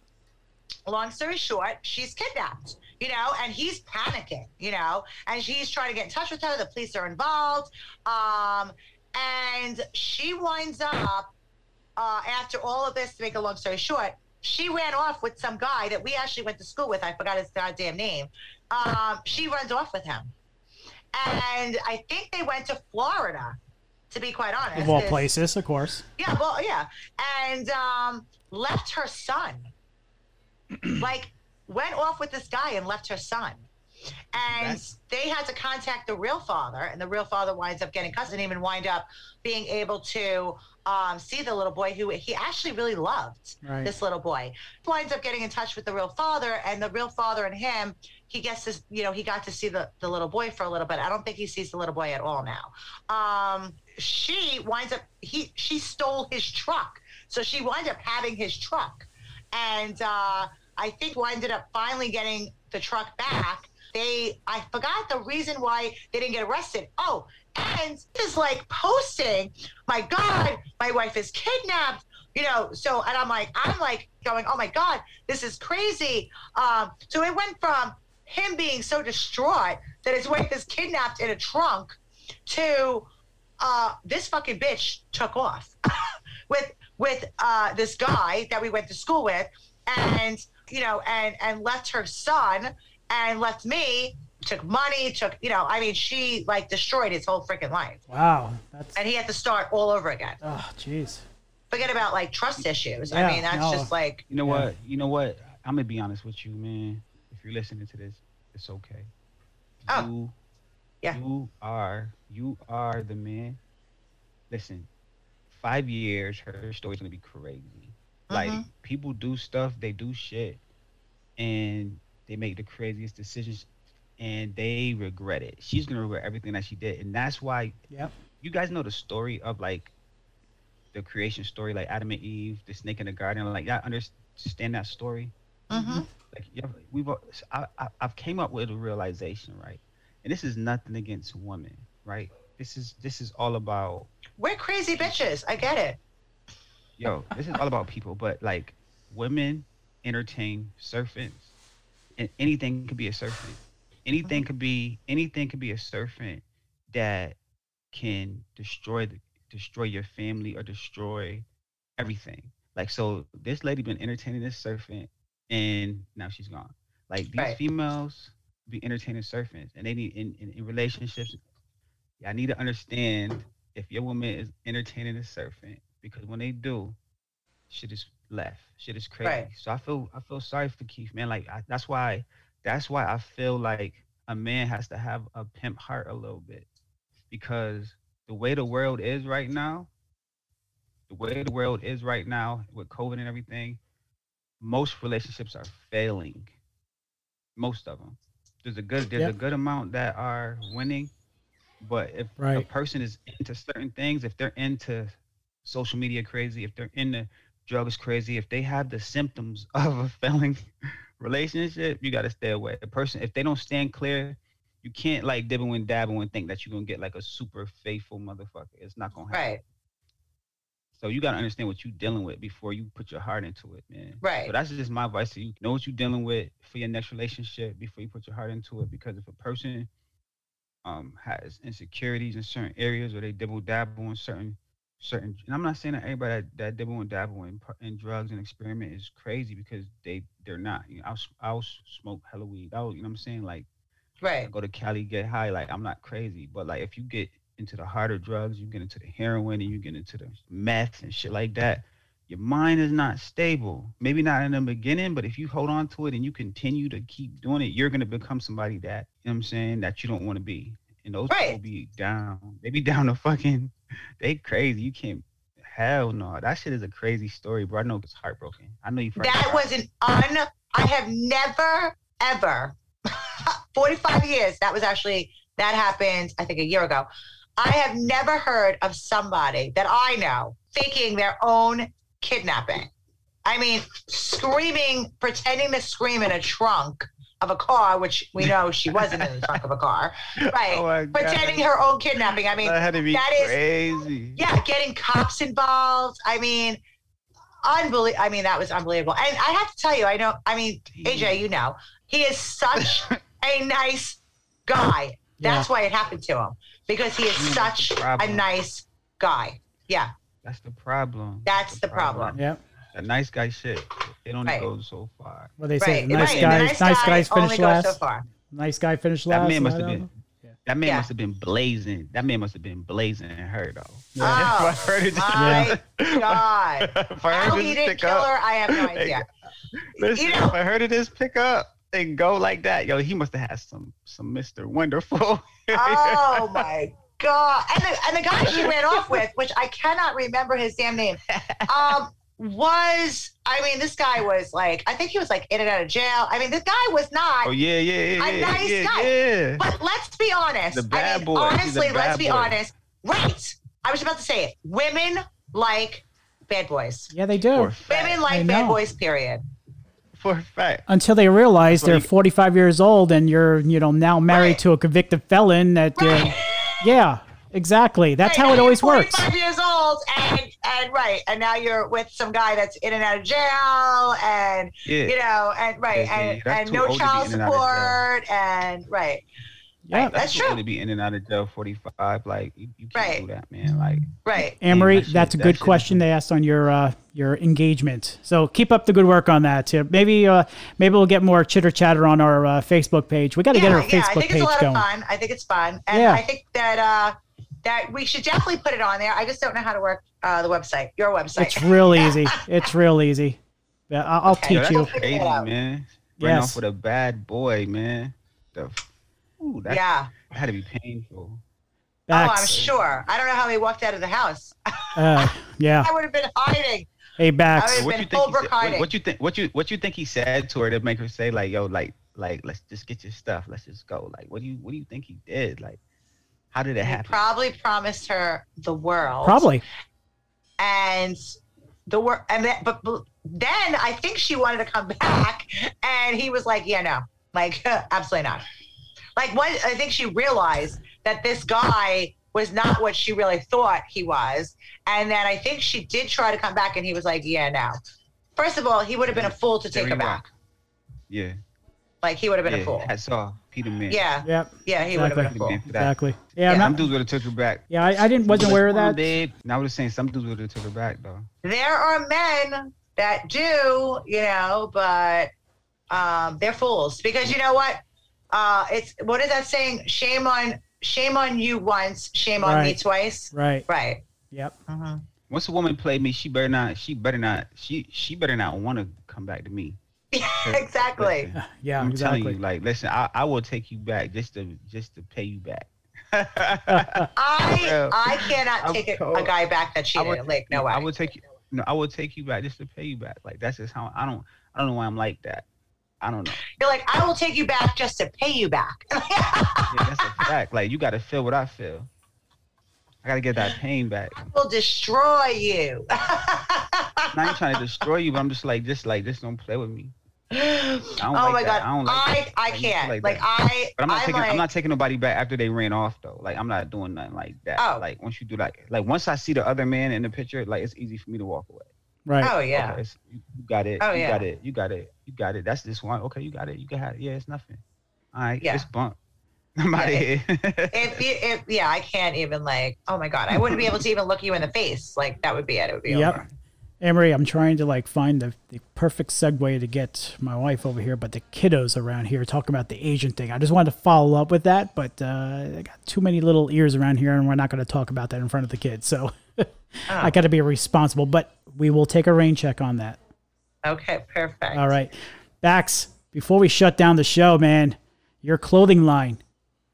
long story short, she's kidnapped, you know, and he's panicking, you know, and she's trying to get in touch with her. The police are involved. Um, and she winds up, uh, after all of this, to make a long story short, she ran off with some guy that we actually went to school with. I forgot his goddamn name. Um, she runs off with him. And I think they went to Florida, to be quite honest. Of all 'cause- places, of course. yeah, well, yeah, and um, left her son. like, went off with this guy and left her son. And That's- they had to contact the real father, and the real father winds up getting custody, and even wind up being able to um, see the little boy who he actually really loved. Right. This little boy winds up getting in touch with the real father, and the real father and him, he gets to, you know, he got to see the, the little boy for a little bit. I don't think he sees the little boy at all now. Um, she winds up, he she stole his truck, so she winds up having his truck, and uh, I think winded up finally getting the truck back. They, I forgot the reason why they didn't get arrested. Oh, and is like posting, my God, my wife is kidnapped. You know, so and I'm like, I'm like going, oh my God, this is crazy. Um, so it went from him being so distraught that his wife is kidnapped in a trunk to uh, this fucking bitch took off with with uh, this guy that we went to school with, and you know, and and left her son and left me. Took money, took you know, I mean, she like destroyed his whole freaking life, Wow. That's. and he had to start all over again. Oh, jeez. Forget about like trust issues. Yeah, I mean, that's no. just like You know Yeah. what? You know what? I'm gonna be honest with you, man. If you're listening to this, it's okay. Oh. You, Yeah. You are you are the man. Listen, five years, her story's gonna be crazy. Like Mhm. people do stuff, they do shit, and they make the craziest decisions, and they regret it. She's gonna regret everything that she did, and that's why Yep. you guys know the story of like the creation story, like Adam and Eve, the snake in the garden. Like, y'all understand that story? Mhm. Like, yeah, we've I, I, I've came up with a realization, right? And this is nothing against women, right? This is this is all about we're crazy bitches. I get it. yo. This is all about people, but like women entertain serpents, and anything could be a serpent. Anything could be anything could be a serpent that can destroy the destroy your family or destroy everything. Like so, this lady been entertaining this serpent, and now she's gone. Like these Right. females be entertaining serpents, and they need in, in, in relationships. I need to understand if your woman is entertaining a serpent because when they do, shit is left. Shit is crazy. Right. So I feel I feel sorry for Keith, man. Like I, that's why that's why I feel like a man has to have a pimp heart a little bit because the way the world is right now, the way the world is right now with COVID and everything, most relationships are failing. Most of them. There's a good there's a good amount that are winning, but if a person is into certain things, if they're into social media crazy, if they're into drugs crazy, if they have the symptoms of a failing relationship, you got to stay away. The person, if they don't stand clear, you can't like dibble and dabble and think that you're gonna get like a super faithful motherfucker. It's not gonna happen. Right. So you gotta understand what you're dealing with before you put your heart into it, man. Right. So that's just my advice to you. Know what you're dealing with for your next relationship before you put your heart into it. Because if a person um has insecurities in certain areas or they dibble dabble in certain certain and I'm not saying that everybody that, that dibble and dabble in, in drugs and experiment is crazy because they they're not. You know, I'll I'll smoke hella weed. I'll, you know what I'm saying? Like I Right. go to Cali, get high. Like I'm not crazy, but like if you get into the harder drugs, you get into the heroin and you get into the meth and shit like that, your mind is not stable. Maybe not in the beginning, but if you hold on to it and you continue to keep doing it, you're gonna become somebody that you know what I'm saying that you don't want to be. And those Right. people be down. They be down to fucking. They crazy. You can't. Hell no. That shit is a crazy story, bro. I know it's heartbroken. I know you. That was an un. I have never ever, 45 years. That was actually that happened. I think a year ago. I have never heard of somebody that I know faking their own kidnapping. I mean, screaming, pretending to scream in a trunk of a car, which we know she wasn't in the trunk of a car, oh right? Oh pretending her own kidnapping. I mean, that had to be that is- crazy. yeah, getting cops involved. I mean, unbelievable. I mean, that was unbelievable. And I have to tell you, I know. I mean, AJ, you know, he is such a nice guy. That's why it happened to him because he is Mm, such a nice guy. Yeah, That's the problem. That's the problem. Yeah. That nice guy shit. It only Right. goes so far. What they say, right. nice right. guys, the nice, guys only finish goes last. so far. Nice guy finish last. That man must have been. know. That man Yeah. must have been blazing. That man must have been blazing her though. Yeah. Oh, I heard it just- my God. if I How heard he it didn't pick kill up, her, I have no idea. Listen, You know- if I heard of this pick up and go like that, yo, he must have had some some Mr. Wonderful. Oh my god! And the and the guy she ran off with, which I cannot remember his damn name, um, was I mean, this guy was like, I think he was like in and out of jail. I mean, this guy was not. oh yeah, yeah, yeah, A yeah, nice yeah, guy. yeah. But let's be honest. The bad I mean, boy. He's a honestly, let's bad be honest. Right. I was about to say it. Women like bad boys. Yeah, they do. Women like bad boys. Period. For a fact. Until they realize they're 45 years old and you're, you know, now married Right. to a convicted felon. That, uh, yeah, exactly. That's Right, how now it you're always works. 45 years old, and and right, and now you're with some guy that's in and out of jail, and Yeah. you know, and right, Yeah, yeah, and, that's and no old to be child in and out of jail. support, and right, Yeah. That's too old true. To be in and out of jail, forty five. Like you, you can't Right. do that, man. Like right. Amory, that shit- that's a good shit is question some- they asked on your uh, your engagement. So keep up the good work on that. too. Maybe uh, maybe we'll get more chitter chatter on our uh, Facebook page. We got to get our yeah, I Facebook think it's page a lot going. of fun. I think it's fun, and Yeah. I think that uh, that we should definitely put it on there. I just don't know how to work uh, the website, your website. It's real easy. It's real easy. Yeah, I'll, I'll Okay. yo, teach that's you. Figure it crazy, out. man. Ran Yes. off with a bad boy, man. The, ooh, that, yeah. that had to be painful. Oh, I'm sure. I don't know how he walked out of the house. Uh, yeah. I would have been hiding. Hey, Bax. I So what been you think? He Holbrook said, what, hiding. what you think? What you what you think he said to her to make her say like, yo, like, like, let's just get your stuff. Let's just go. Like, what do you what do you think he did? Like, how did it happen? He happen? probably promised her the world. Probably. and the work and then but, but then i think she wanted to come back and he was like yeah no like absolutely not like what i think she realized that this guy was not what she really thought he was and then i think she did try to come back and he was like yeah no first of all he would have been a fool to take Very her back Yeah, like he would have been yeah. a fool Hats off, Peter Man. yeah Yep. yeah he would have been a fool Man for that. Exactly. Yeah. Yeah. I'm Some dudes would have took her back. yeah. I, I didn't wasn't aware of that. babe. Now I was saying some dudes would have took her back though. there are men that do, you know, but um, they're fools because you know what? Uh, it's what is that saying? Shame on shame on you once, shame on me twice. Right. Right. Yep. Once a woman played me, she better not. She better not. She she better not want to come back to me. exactly. Listen, Yeah. I'm exactly. telling you, like, listen, I, I will take you back just to just to pay you back. I I cannot I'm take a, a guy back that I cheated. would, like no way. I would take you. No, I would take you back just to pay you back. Like that's just how I don't. I don't know why I'm like that. I don't know. You're like I will take you back just to pay you back. Yeah, that's a fact. Like you got to feel what I feel. I got to get that pain back. I will destroy you. Not trying to destroy you, but I'm just like, just like, just don't play with me. oh don't my like god, that. I don't like I that. I Like, can't. like Like. I But I'm not I'm taking. like, I'm not taking nobody back after they ran off though. Like I'm not doing nothing like that. Oh. Like once you do that, like once I see the other man in the picture, like it's easy for me to walk away. Right. Oh yeah. Okay, it's- you, you got it. Oh, you yeah. got it. You got it. You got it. That's this one. Okay, you got it. You got it. Yeah, it's nothing. All right, Yeah. it's bump. I'm out of here. if you if yeah i can't even like oh my god i wouldn't be able to even look you in the face like that would be it it would be Yep. over Emery, I'm trying to like find the, the perfect segue to get my wife over here, but the kiddos around here talking about the Asian thing. I just wanted to follow up with that, but uh, I got too many little ears around here, and we're not going to talk about that in front of the kids. So Ah. I got to be responsible, but we will take a rain check on that. okay perfect All right, Bax. Before we shut down the show, man, your clothing line.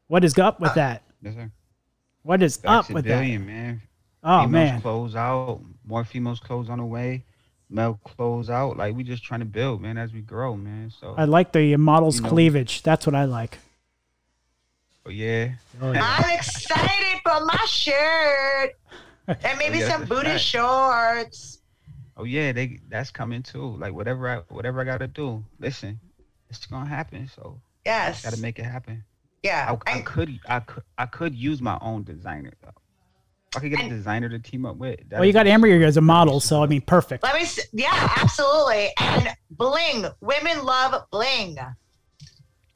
What is up with ah. that? yes, sir. What is Back up to with that? man. Oh females man, clothes out. More females clothes on the way. Male clothes out. Like we just trying to build, man, as we grow, man. So, I like the model's You know- cleavage. That's what I like. but yeah. Oh, yeah. i'm excited for my shirt and maybe Oh, yeah, some that's booty right. shorts Oh yeah, they that's coming too. Like whatever I whatever I gotta do. Listen, it's gonna happen. So Yes. gotta make it happen. yeah. I, I And- could I could I could use my own designer though. I could get a designer to team up with. Well, you got Emery as a model, so I mean, perfect. Let me. s- Yeah, absolutely. And bling. Women love bling.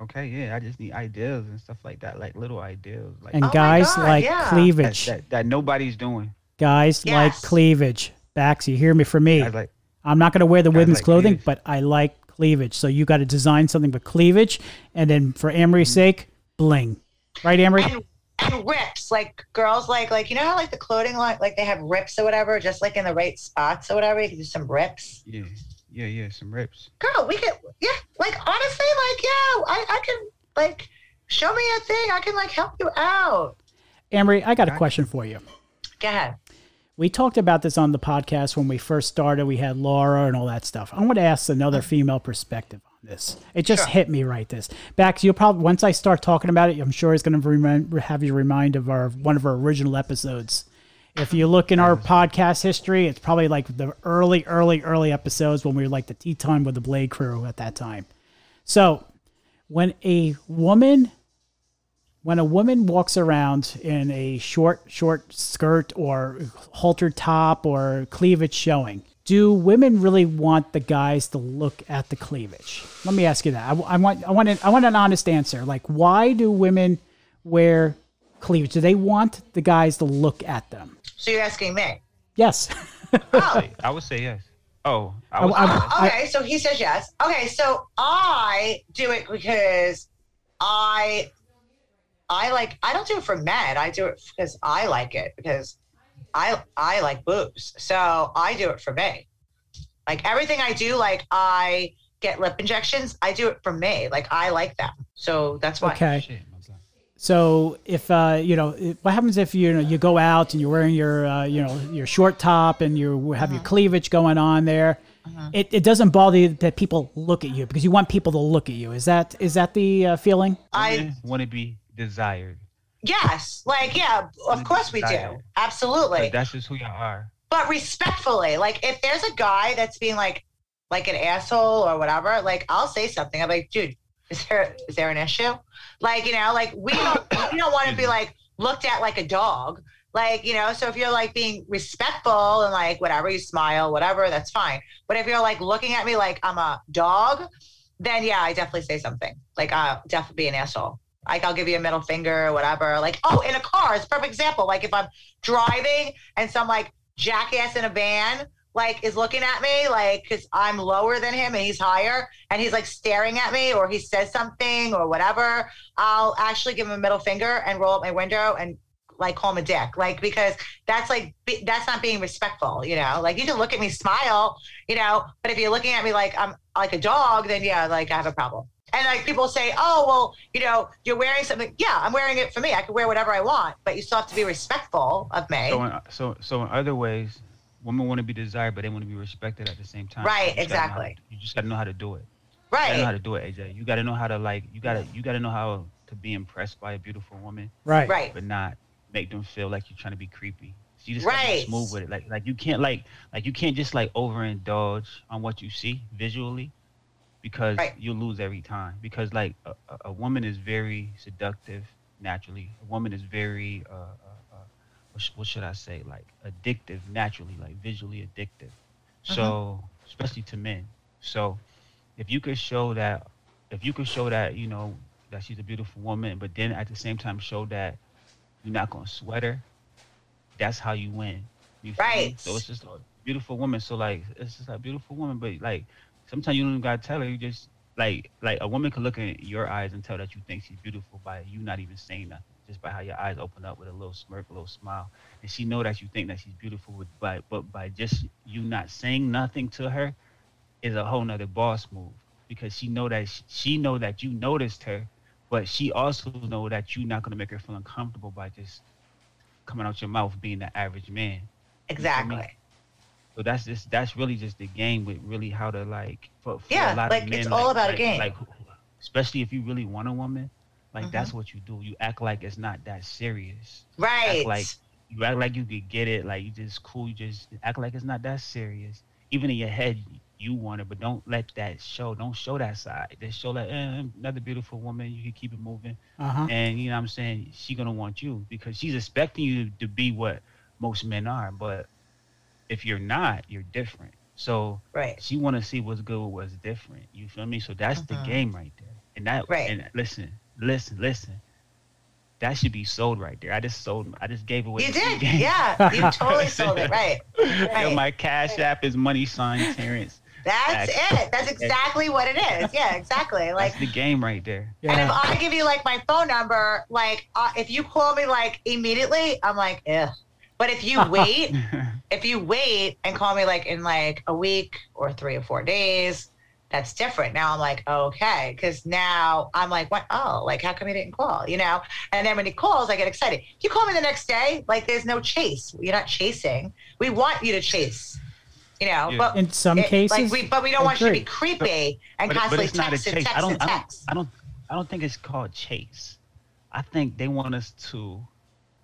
Okay, yeah. I just need ideas and stuff like that, like little ideas, like And Oh guys God, like yeah. that, cleavage. that, that nobody's doing. Guys like cleavage. Bax, you hear me from me. I like I'm not going to wear the women's like clothing, cleavage. but I like cleavage. So you got to design something with cleavage, and then for Emery's mm-hmm. sake, bling. Right, Amory? And and rips. Like girls like like you know how like the clothing line like they have rips or whatever, just like in the right spots or whatever. You can do some rips. yeah, yeah, yeah. Some rips. Girl, we could yeah. Like honestly, like yeah, I I can like show me a thing. I can like help you out. Amory, I got a question for you. Go ahead. We talked about this on the podcast when we first started. We had Laura and all that stuff. I want to ask another mm. female perspective on this. It just Sure. hit me right. This Bax, you'll probably once I start talking about it, I'm sure it's going to remind, have you remind of our one of our original episodes. If you look in our mm. podcast history, it's probably like the early, early, early episodes when we were like the tea time with the Blade Crew at that time. So, when a woman when a woman walks around in a short short skirt or halter top or cleavage showing do women really want the guys to look at the cleavage let me ask you that i, I want i want an, i want an honest answer like why do women wear cleavage do they want the guys to look at them So you're asking me. yes Oh. I would say yes. Oh, I I- would I- say yes. Oh, okay, so he says yes. Okay, so I do it because I I like I don't do it for men. I do it because I like it because I I like boobs. So I do it for me. Like everything I do, like I get lip injections, I do it for me. Like I like them. So that's why. okay Shit, my So if uh, you know, it- what happens if you know you go out and you're wearing your uh, you know your short top and you have your cleavage going on there? It, it doesn't bother you that people look at you because you want people to look at you. Is that is that the uh, feeling? I want to be desired. yes, like yeah, of course we do. Absolutely. But that's just who y'all are. but respectfully like if there's a guy that's being like like an asshole or whatever like i'll say something i'm like dude is there is there an issue like you know like we don't we don't want to be like looked at like a dog like you know so if you're like being respectful and like whatever you smile whatever that's fine but if you're like looking at me like i'm a dog then yeah i definitely say something like i'll definitely be an asshole like I'll give you a middle finger or whatever. Like, oh, in a car, it's perfect example. Like if I'm driving and some like jackass in a van like is looking at me like because i'm lower than him and he's higher and he's like staring at me or he says something or whatever i'll actually give him a middle finger and roll up my window and like call him a dick like because that's like that's not being respectful you know like you can look at me smile you know but if you're looking at me like i'm like a dog then yeah like i have a problem and like people say oh well you know you're wearing something yeah i'm wearing it for me i can wear whatever i want but you still have to be respectful of me So, in, so, so in other ways, women want to be desired, but they want to be respected at the same time. Right, You just gotta exactly. you just got to know how to do it. Right. You gotta know how to do it, AJ. You got to know how to like. You got to. You got to know how to be impressed by a beautiful woman, Right. right but not make them feel like you're trying to be creepy. So you just gotta Right. be smooth with it. Like, like you can't like, like you can't just like overindulge on what you see visually, because Right. you'll lose every time. Because like a, a- woman is very seductive naturally. A woman is very. Uh, uh, uh, what, sh- what should I say? Like addictive naturally, like visually addictive. So especially to men. So if you could show that, if you could show that, you know, that she's a beautiful woman, but then at the same time show that you're not gonna sweat her, that's how you win. You? Right. So it's just a beautiful woman. So like it's just a beautiful woman, but like sometimes you don't even gotta tell her. You just like like a woman can look in your eyes and tell that you think she's beautiful by you not even saying nothing, just by how your eyes open up with a little smirk, a little smile, and she know that you think that she's beautiful with by but by just you not saying nothing to her is a whole nother boss move because she know that she, know that you noticed her, but she also know that you're not gonna make her feel uncomfortable by just coming out your mouth being the average man. exactly So that's just that's really just the game with really how to like for, for Yeah, a lot like, of men, it's all about a game. Like especially if you really want a woman, like Mhm. that's what you do. You act like it's not that serious. right Act like you act like you could get it. Like you just cool. You just act like it's not that serious. even in your head you want it, but don't let that show. Don't show that side. Just show that eh, another beautiful woman. You can keep it moving, Uh-huh. and you know what I'm saying. She gonna want you because she's expecting you to be what most men are. But if you're not, you're different. So Right. she want to see what's good, what's different. You feel me? So that's the Mhm. game right there. And that Right. and listen, listen, listen. That should be sold right there. I just sold. I just gave away. You the did. game. Yeah. You totally sold it. Right. Yo, Right. my cash app is money sign Terrence. That's That's- it. That's exactly what it is. Yeah, exactly. Like, That's the game right there. and if I give you like my phone number, like, uh, if you call me like immediately, I'm like, ugh. But if you wait, if you wait and call me like in like a week or three or four days, that's different. Now I'm like, okay, because now I'm like, what? Oh, like how come he didn't call? You know? And then when he calls, I get excited. You call me the next day, like there's no chase. You're not chasing. We want you to chase. You know, Yeah. but In some it- cases, like we, but we don't want you to be agree. creepy and But, but constantly it's not a text and text I don't. and I don't. text. I don't. I don't think it's called chase. I think they want us to.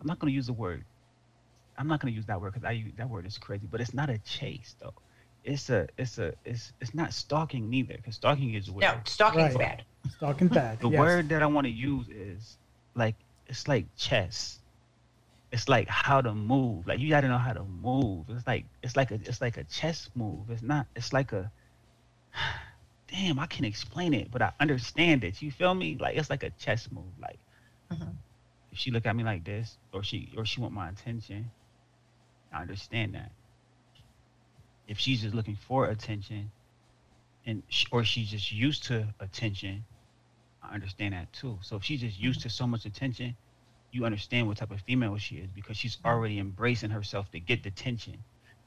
I'm not going to use the word. I'm not going to use that word because I use that word is crazy. But it's not a chase though. It's a. It's a. It's. It's not stalking neither because stalking is weird. No, stalking's Right. bad. Stalking bad. The yes. word that I want to use is like it's like chess. It's like how to move. Like you got to know how to move. It's like it's like a it's like a chess move. It's not. It's like a. Damn, I can't explain it, but I understand it. You feel me? Like it's like a chess move. Like Mhm. if she look at me like this, or she or she want my attention, I understand that. If she's just looking for attention, and sh- or she's just used to attention, I understand that too. So if she's just used to so much attention, you understand what type of female she is because she's already embracing herself to get the attention.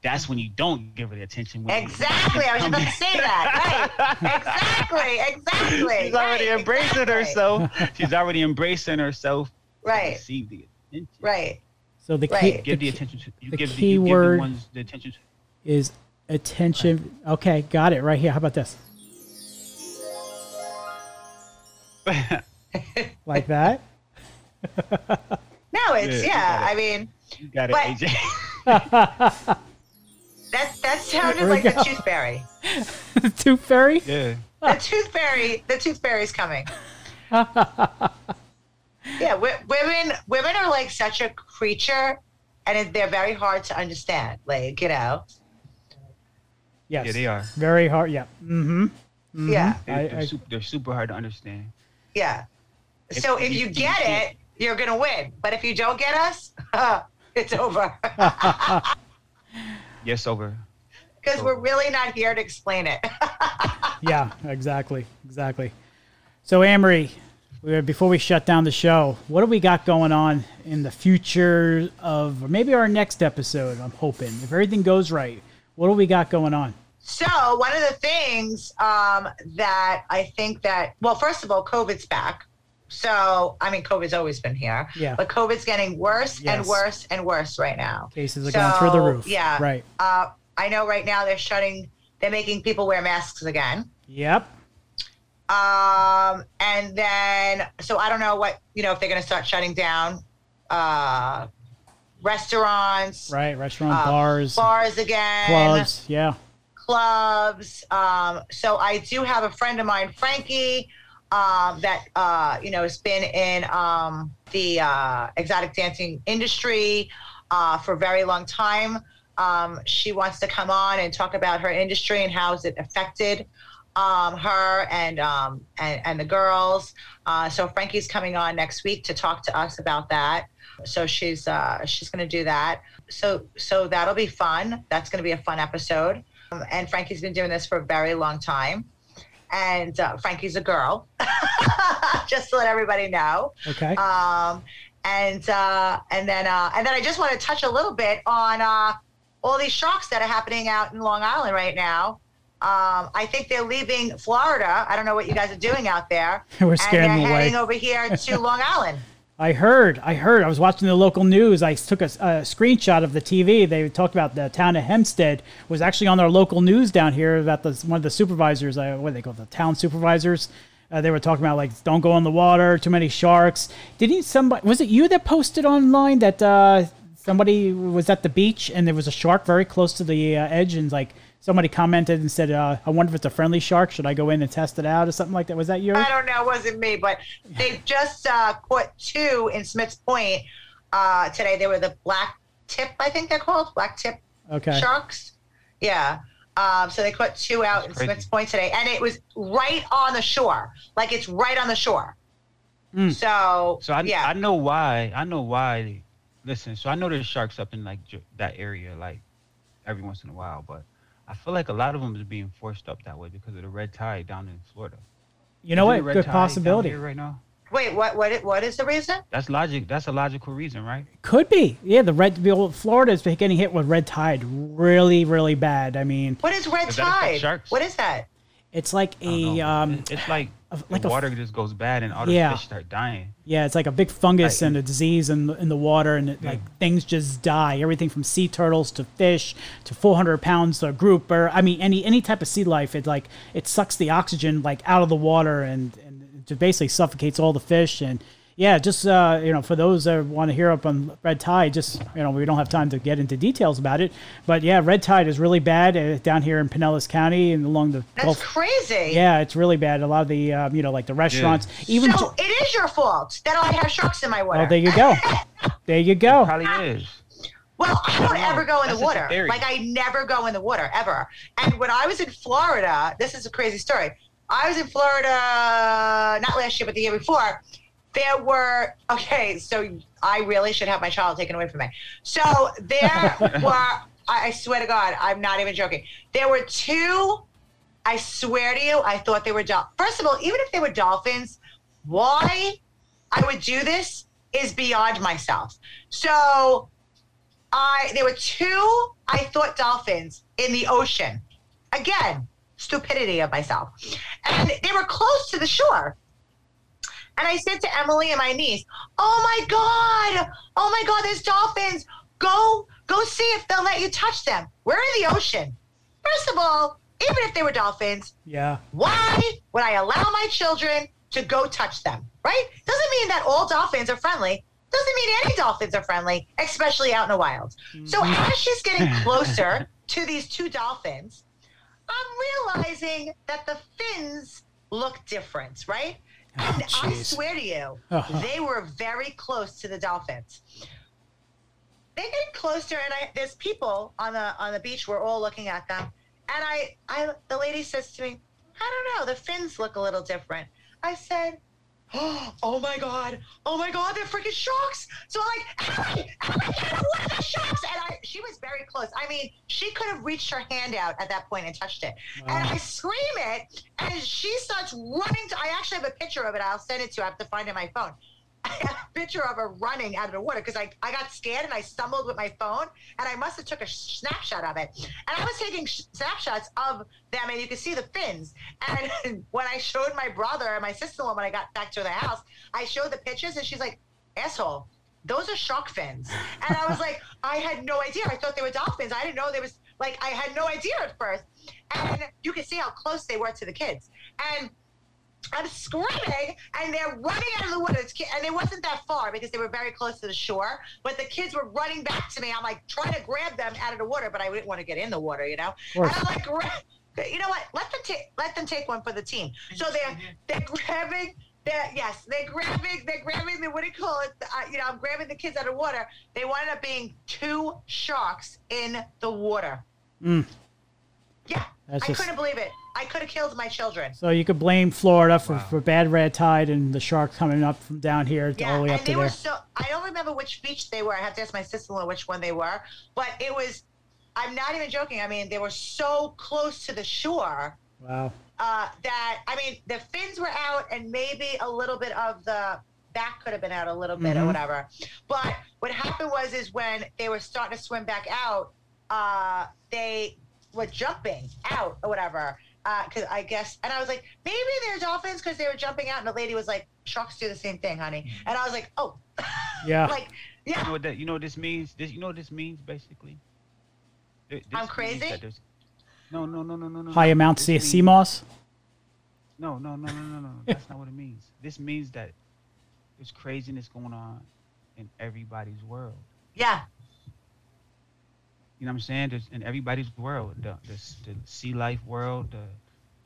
That's when you don't give her the attention. Exactly. I was about to say that. Right. Exactly. Exactly. She's already Right, embracing exactly. herself. She's already embracing herself. to Right. Receive the attention. Right. So the key, Right. Give the the attention to you. the give the, key you give the ones the attention. To, is attention. Okay, got it right here. How about this? Like that? No, it's Yeah, yeah. it. I mean, you got it, But- AJ. that that sounded There we like the tooth fairy. the Tooth fairy? yeah. The tooth fairy. The tooth fairy's coming. Yeah, w- women. Women are like such a creature, and it, they're very hard to understand. Like you know. Yes. Yeah, they are. Very hard. Yeah. Mm-hmm. Yeah. They're, they're, I- super, they're super hard to understand. Yeah. If So you- if you you get can't- it, you're gonna win. But if you don't get us, it's over. Yes, over. Because we're really not here to explain it. Yeah, exactly. Exactly. So, Amory, we- before we shut down the show, what do we got going on in the future of or maybe our next episode? I'm hoping. If everything goes right, what do we got going on? So one of the things um, that I think that well, first of all, COVID's back. So I mean, COVID's always been here, Yeah. but COVID's getting worse and worse and worse right now. Cases are going through the roof. yeah. Right. Uh, I know right now they're shutting, they're making people wear masks again. Yep. Um, and then so I don't know what you know if they're going to start shutting down uh, restaurants, Right. Restaurant, uh, bars, bars again, clubs. Yeah. clubs. Um, so I do have a friend of mine, Frankie, um, that uh, you know has been in um, the uh, exotic dancing industry uh, for a very long time. Um, she wants to come on and talk about her industry and how is it affected um, her and, um, and and the girls. Uh, so Frankie's coming on next week to talk to us about that. So she's uh, she's going to do that. So so that'll be fun. That's going to be a fun episode. Um, and Frankie's been doing this for a very long time. And uh, Frankie's a girl, just to let everybody know. Okay. Um, and uh, and then uh, and then I just want to touch a little bit on uh, all these sharks that are happening out in Long Island right now. Um, I think they're leaving Florida. I don't know what you guys are doing out there. We're and scaring they're away. heading over here to Long Island. I heard. I heard. I was watching the local news. I took a, a screenshot of the TV. They talked about the town of Hempstead was actually on their local news down here about the one of the supervisors. Uh, what do they call the town supervisors? Uh, they were talking about like don't go in the water, too many sharks. Didn't somebody? Was it you that posted online that uh, somebody was at the beach and there was a shark very close to the uh, edge, and like somebody commented and said, uh, "I wonder if it's a friendly shark. Should I go in and test it out or something like that?" Was that yours? I don't know. It wasn't me, but they just uh, caught two in Smith's Point uh, today. They were the black tip, I think they're called black tip Okay. sharks. Yeah. Um, so they caught two out in crazy. Smith's Point today, and it was right on the shore. Like it's right on the shore. Mm. So, So I, yeah, I know why. I know why. Listen, so I know there's sharks up in like that area, like every once in a while, but I feel like a lot of them is being forced up that way because of the red tide down in Florida. You know Isn't what? it Good possibility. right now. wait, what, what, what is the reason? That's logic. That's a logical reason, right? Could be. Yeah, the red. Florida is getting hit with red tide really, really bad. I mean, What is red Does that affect tide? sharks? What is that? it's like a know. um, it's like like a the f- water just goes bad and all the Yeah. fish start dying. Yeah, it's like a big fungus Like- and a disease in the, in the water, and it, like things just die. Everything from sea turtles to fish to 400 pounds to grouper. I mean, any any type of sea life, it like it sucks the oxygen like out of the water and and it basically suffocates all the fish. And yeah, just uh, you know, for those that want to hear up on red tide, just you know, we don't have time to get into details about it, but yeah, red tide is really bad uh, down here in Pinellas County and along the That's Gulf. crazy. Yeah, it's really bad. A lot of the um, you know, like the restaurants, even. so it is your fault that I have sharks in my water. Oh, there you go. There you go. Probably is. Well, I don't ever go in the just water. Like I never go in the water ever. And when I was in Florida, this is a crazy story. I was in Florida not last year, but the year before. There were okay, so I really should have my child taken away from me. So there were I swear to God, I'm not even joking. There were two. I swear to you, I thought they were dolphins. First of all, even if they were dolphins, why I would do this is beyond myself. So I there were two I thought dolphins in the ocean. Again, stupidity of myself. And they were close to the shore. And I said to Emily and my niece, "Oh my god! Oh my god, there's dolphins. Go go see if they'll let you touch them. We're in the ocean." First of all, even if they were dolphins, Yeah. why would I allow my children to go touch them? Right? Doesn't mean that all dolphins are friendly. Doesn't mean any dolphins are friendly, especially out in the wild. So mm-hmm. as she's getting closer to these two dolphins, I'm realizing that the fins look different, right? Oh, I swear to you, Oh. they were very close to the dolphins. They're getting closer, and I there's people on the on the beach. We're all looking at them, and I I the lady says to me, I don't know, the fins look a little different. I said, Oh my god, oh my god, they're freaking sharks! So I'm like, Ellie, Ellie, get away, the sharks! And I she was very close. I mean, she could have reached her hand out at that point and touched it. And I scream it, and she starts running. To, I actually have a picture of it. I'll send it to you. I have to find it in my phone. I a picture of her running out of the water because I, I got scared and I stumbled with my phone and I must have took a snapshot of it. And I was taking sh- snapshots of them and you could see the fins. And when I showed my brother and my sister-in-law when I got back to the house, I showed the pictures and she's like, asshole, those are shark fins. And I was like, I had no idea. I thought they were dolphins. I didn't know there was like I had no idea at first. And you could see how close they were to the kids. And I'm screaming, and they're running out of the woods. And it wasn't that far because they were very close to the shore. But the kids were running back to me. I'm like trying to grab them out of the water, but I didn't want to get in the water, you know. And. I'm like, you know what? Let them take let them take one for the team. So they're they're grabbing. They're, yes, they're grabbing. They're grabbing the what do you call it? Uh, you know, I'm grabbing the kids out of water. They wound up being two sharks in the water. Mm. Yeah, That's I just- couldn't believe it. I could have killed my children. So you could blame Florida for, Wow. for bad red tide and the sharks coming up from down here Yeah, all the way up and to they were there. so. I don't remember which beach they were. I have to ask my sister-in-law which one they were. But it was. I'm not even joking. I mean, they were so close to the shore Wow. uh, that I mean, the fins were out, and maybe a little bit of the back could have been out a little bit or Mhm. whatever. But what happened was, is when they were starting to swim back out, uh, they were jumping out or whatever. Uh, because I guess, and I was like, maybe they're dolphins because they were jumping out, and the lady was like, "Sharks do the same thing, honey." Mm-hmm. And I was like, "Oh, Yeah. like, yeah. You know what that? You know what this means? This, you know what this means basically? This I'm crazy? No, no, no, no, no, no. High no. amounts of sea moss. No, no, no, no, no, no. That's not what it means. This means that there's craziness going on in everybody's world. yeah, You know what I'm saying? There's in everybody's world, the, the, the sea life world, the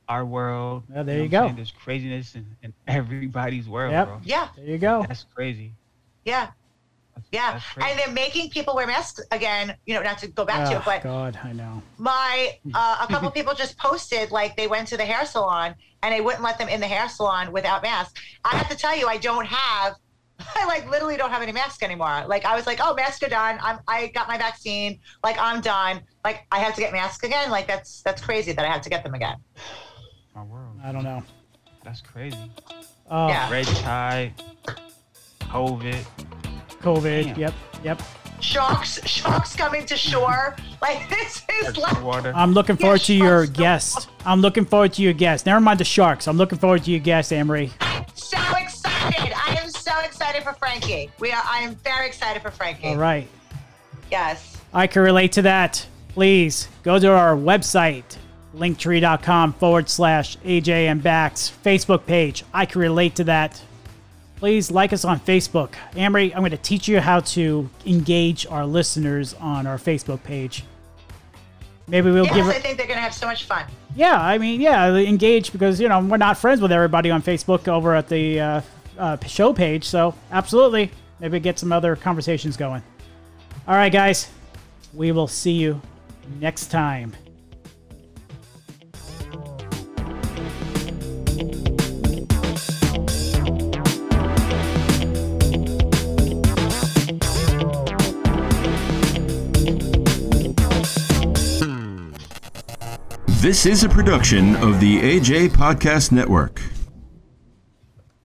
our world. Yeah, there know you go. saying? There's craziness in, in everybody's world, Yep. bro. Yeah, There you go. That's crazy. yeah, That's, yeah. that's crazy. And they're making people wear masks again. You know, not to go back to Oh, it, but God, I know. my uh, a couple people just posted like they went to the hair salon and they wouldn't let them in the hair salon without masks. I have to tell you, I don't have. I like literally don't have any mask anymore. Like I was like, oh, masks are done. I'm I got my vaccine. Like I'm done. Like I have to get masks again. Like that's that's crazy that I have to get them again. my world. I don't know. That's crazy. Oh, Yeah. Red tide, COVID. COVID. Damn. Yep, yep. Sharks, sharks coming to shore. Like this is like water. I'm looking Yeah, forward to your sharks. guest. I'm looking forward to your guest. Never mind the sharks. I'm looking forward to your guest, Amory. so excited. I am so excited for Frankie. We are. I am very excited for Frankie. All right. Yes. I can relate to that. Please go to our website, linktree.com forward slash AJ and Bax Facebook page. I can relate to that. Please like us on Facebook. Amory, I'm going to teach you how to engage our listeners on our Facebook page. Maybe we'll Yes, give I it. think they're gonna have so much fun. Yeah, I mean, yeah, engage because, you know, we're not friends with everybody on Facebook over at the uh, uh, show page. So, absolutely. Maybe get some other conversations going. All right, guys. We will see you next time. This is a production of the AJ Podcast Network.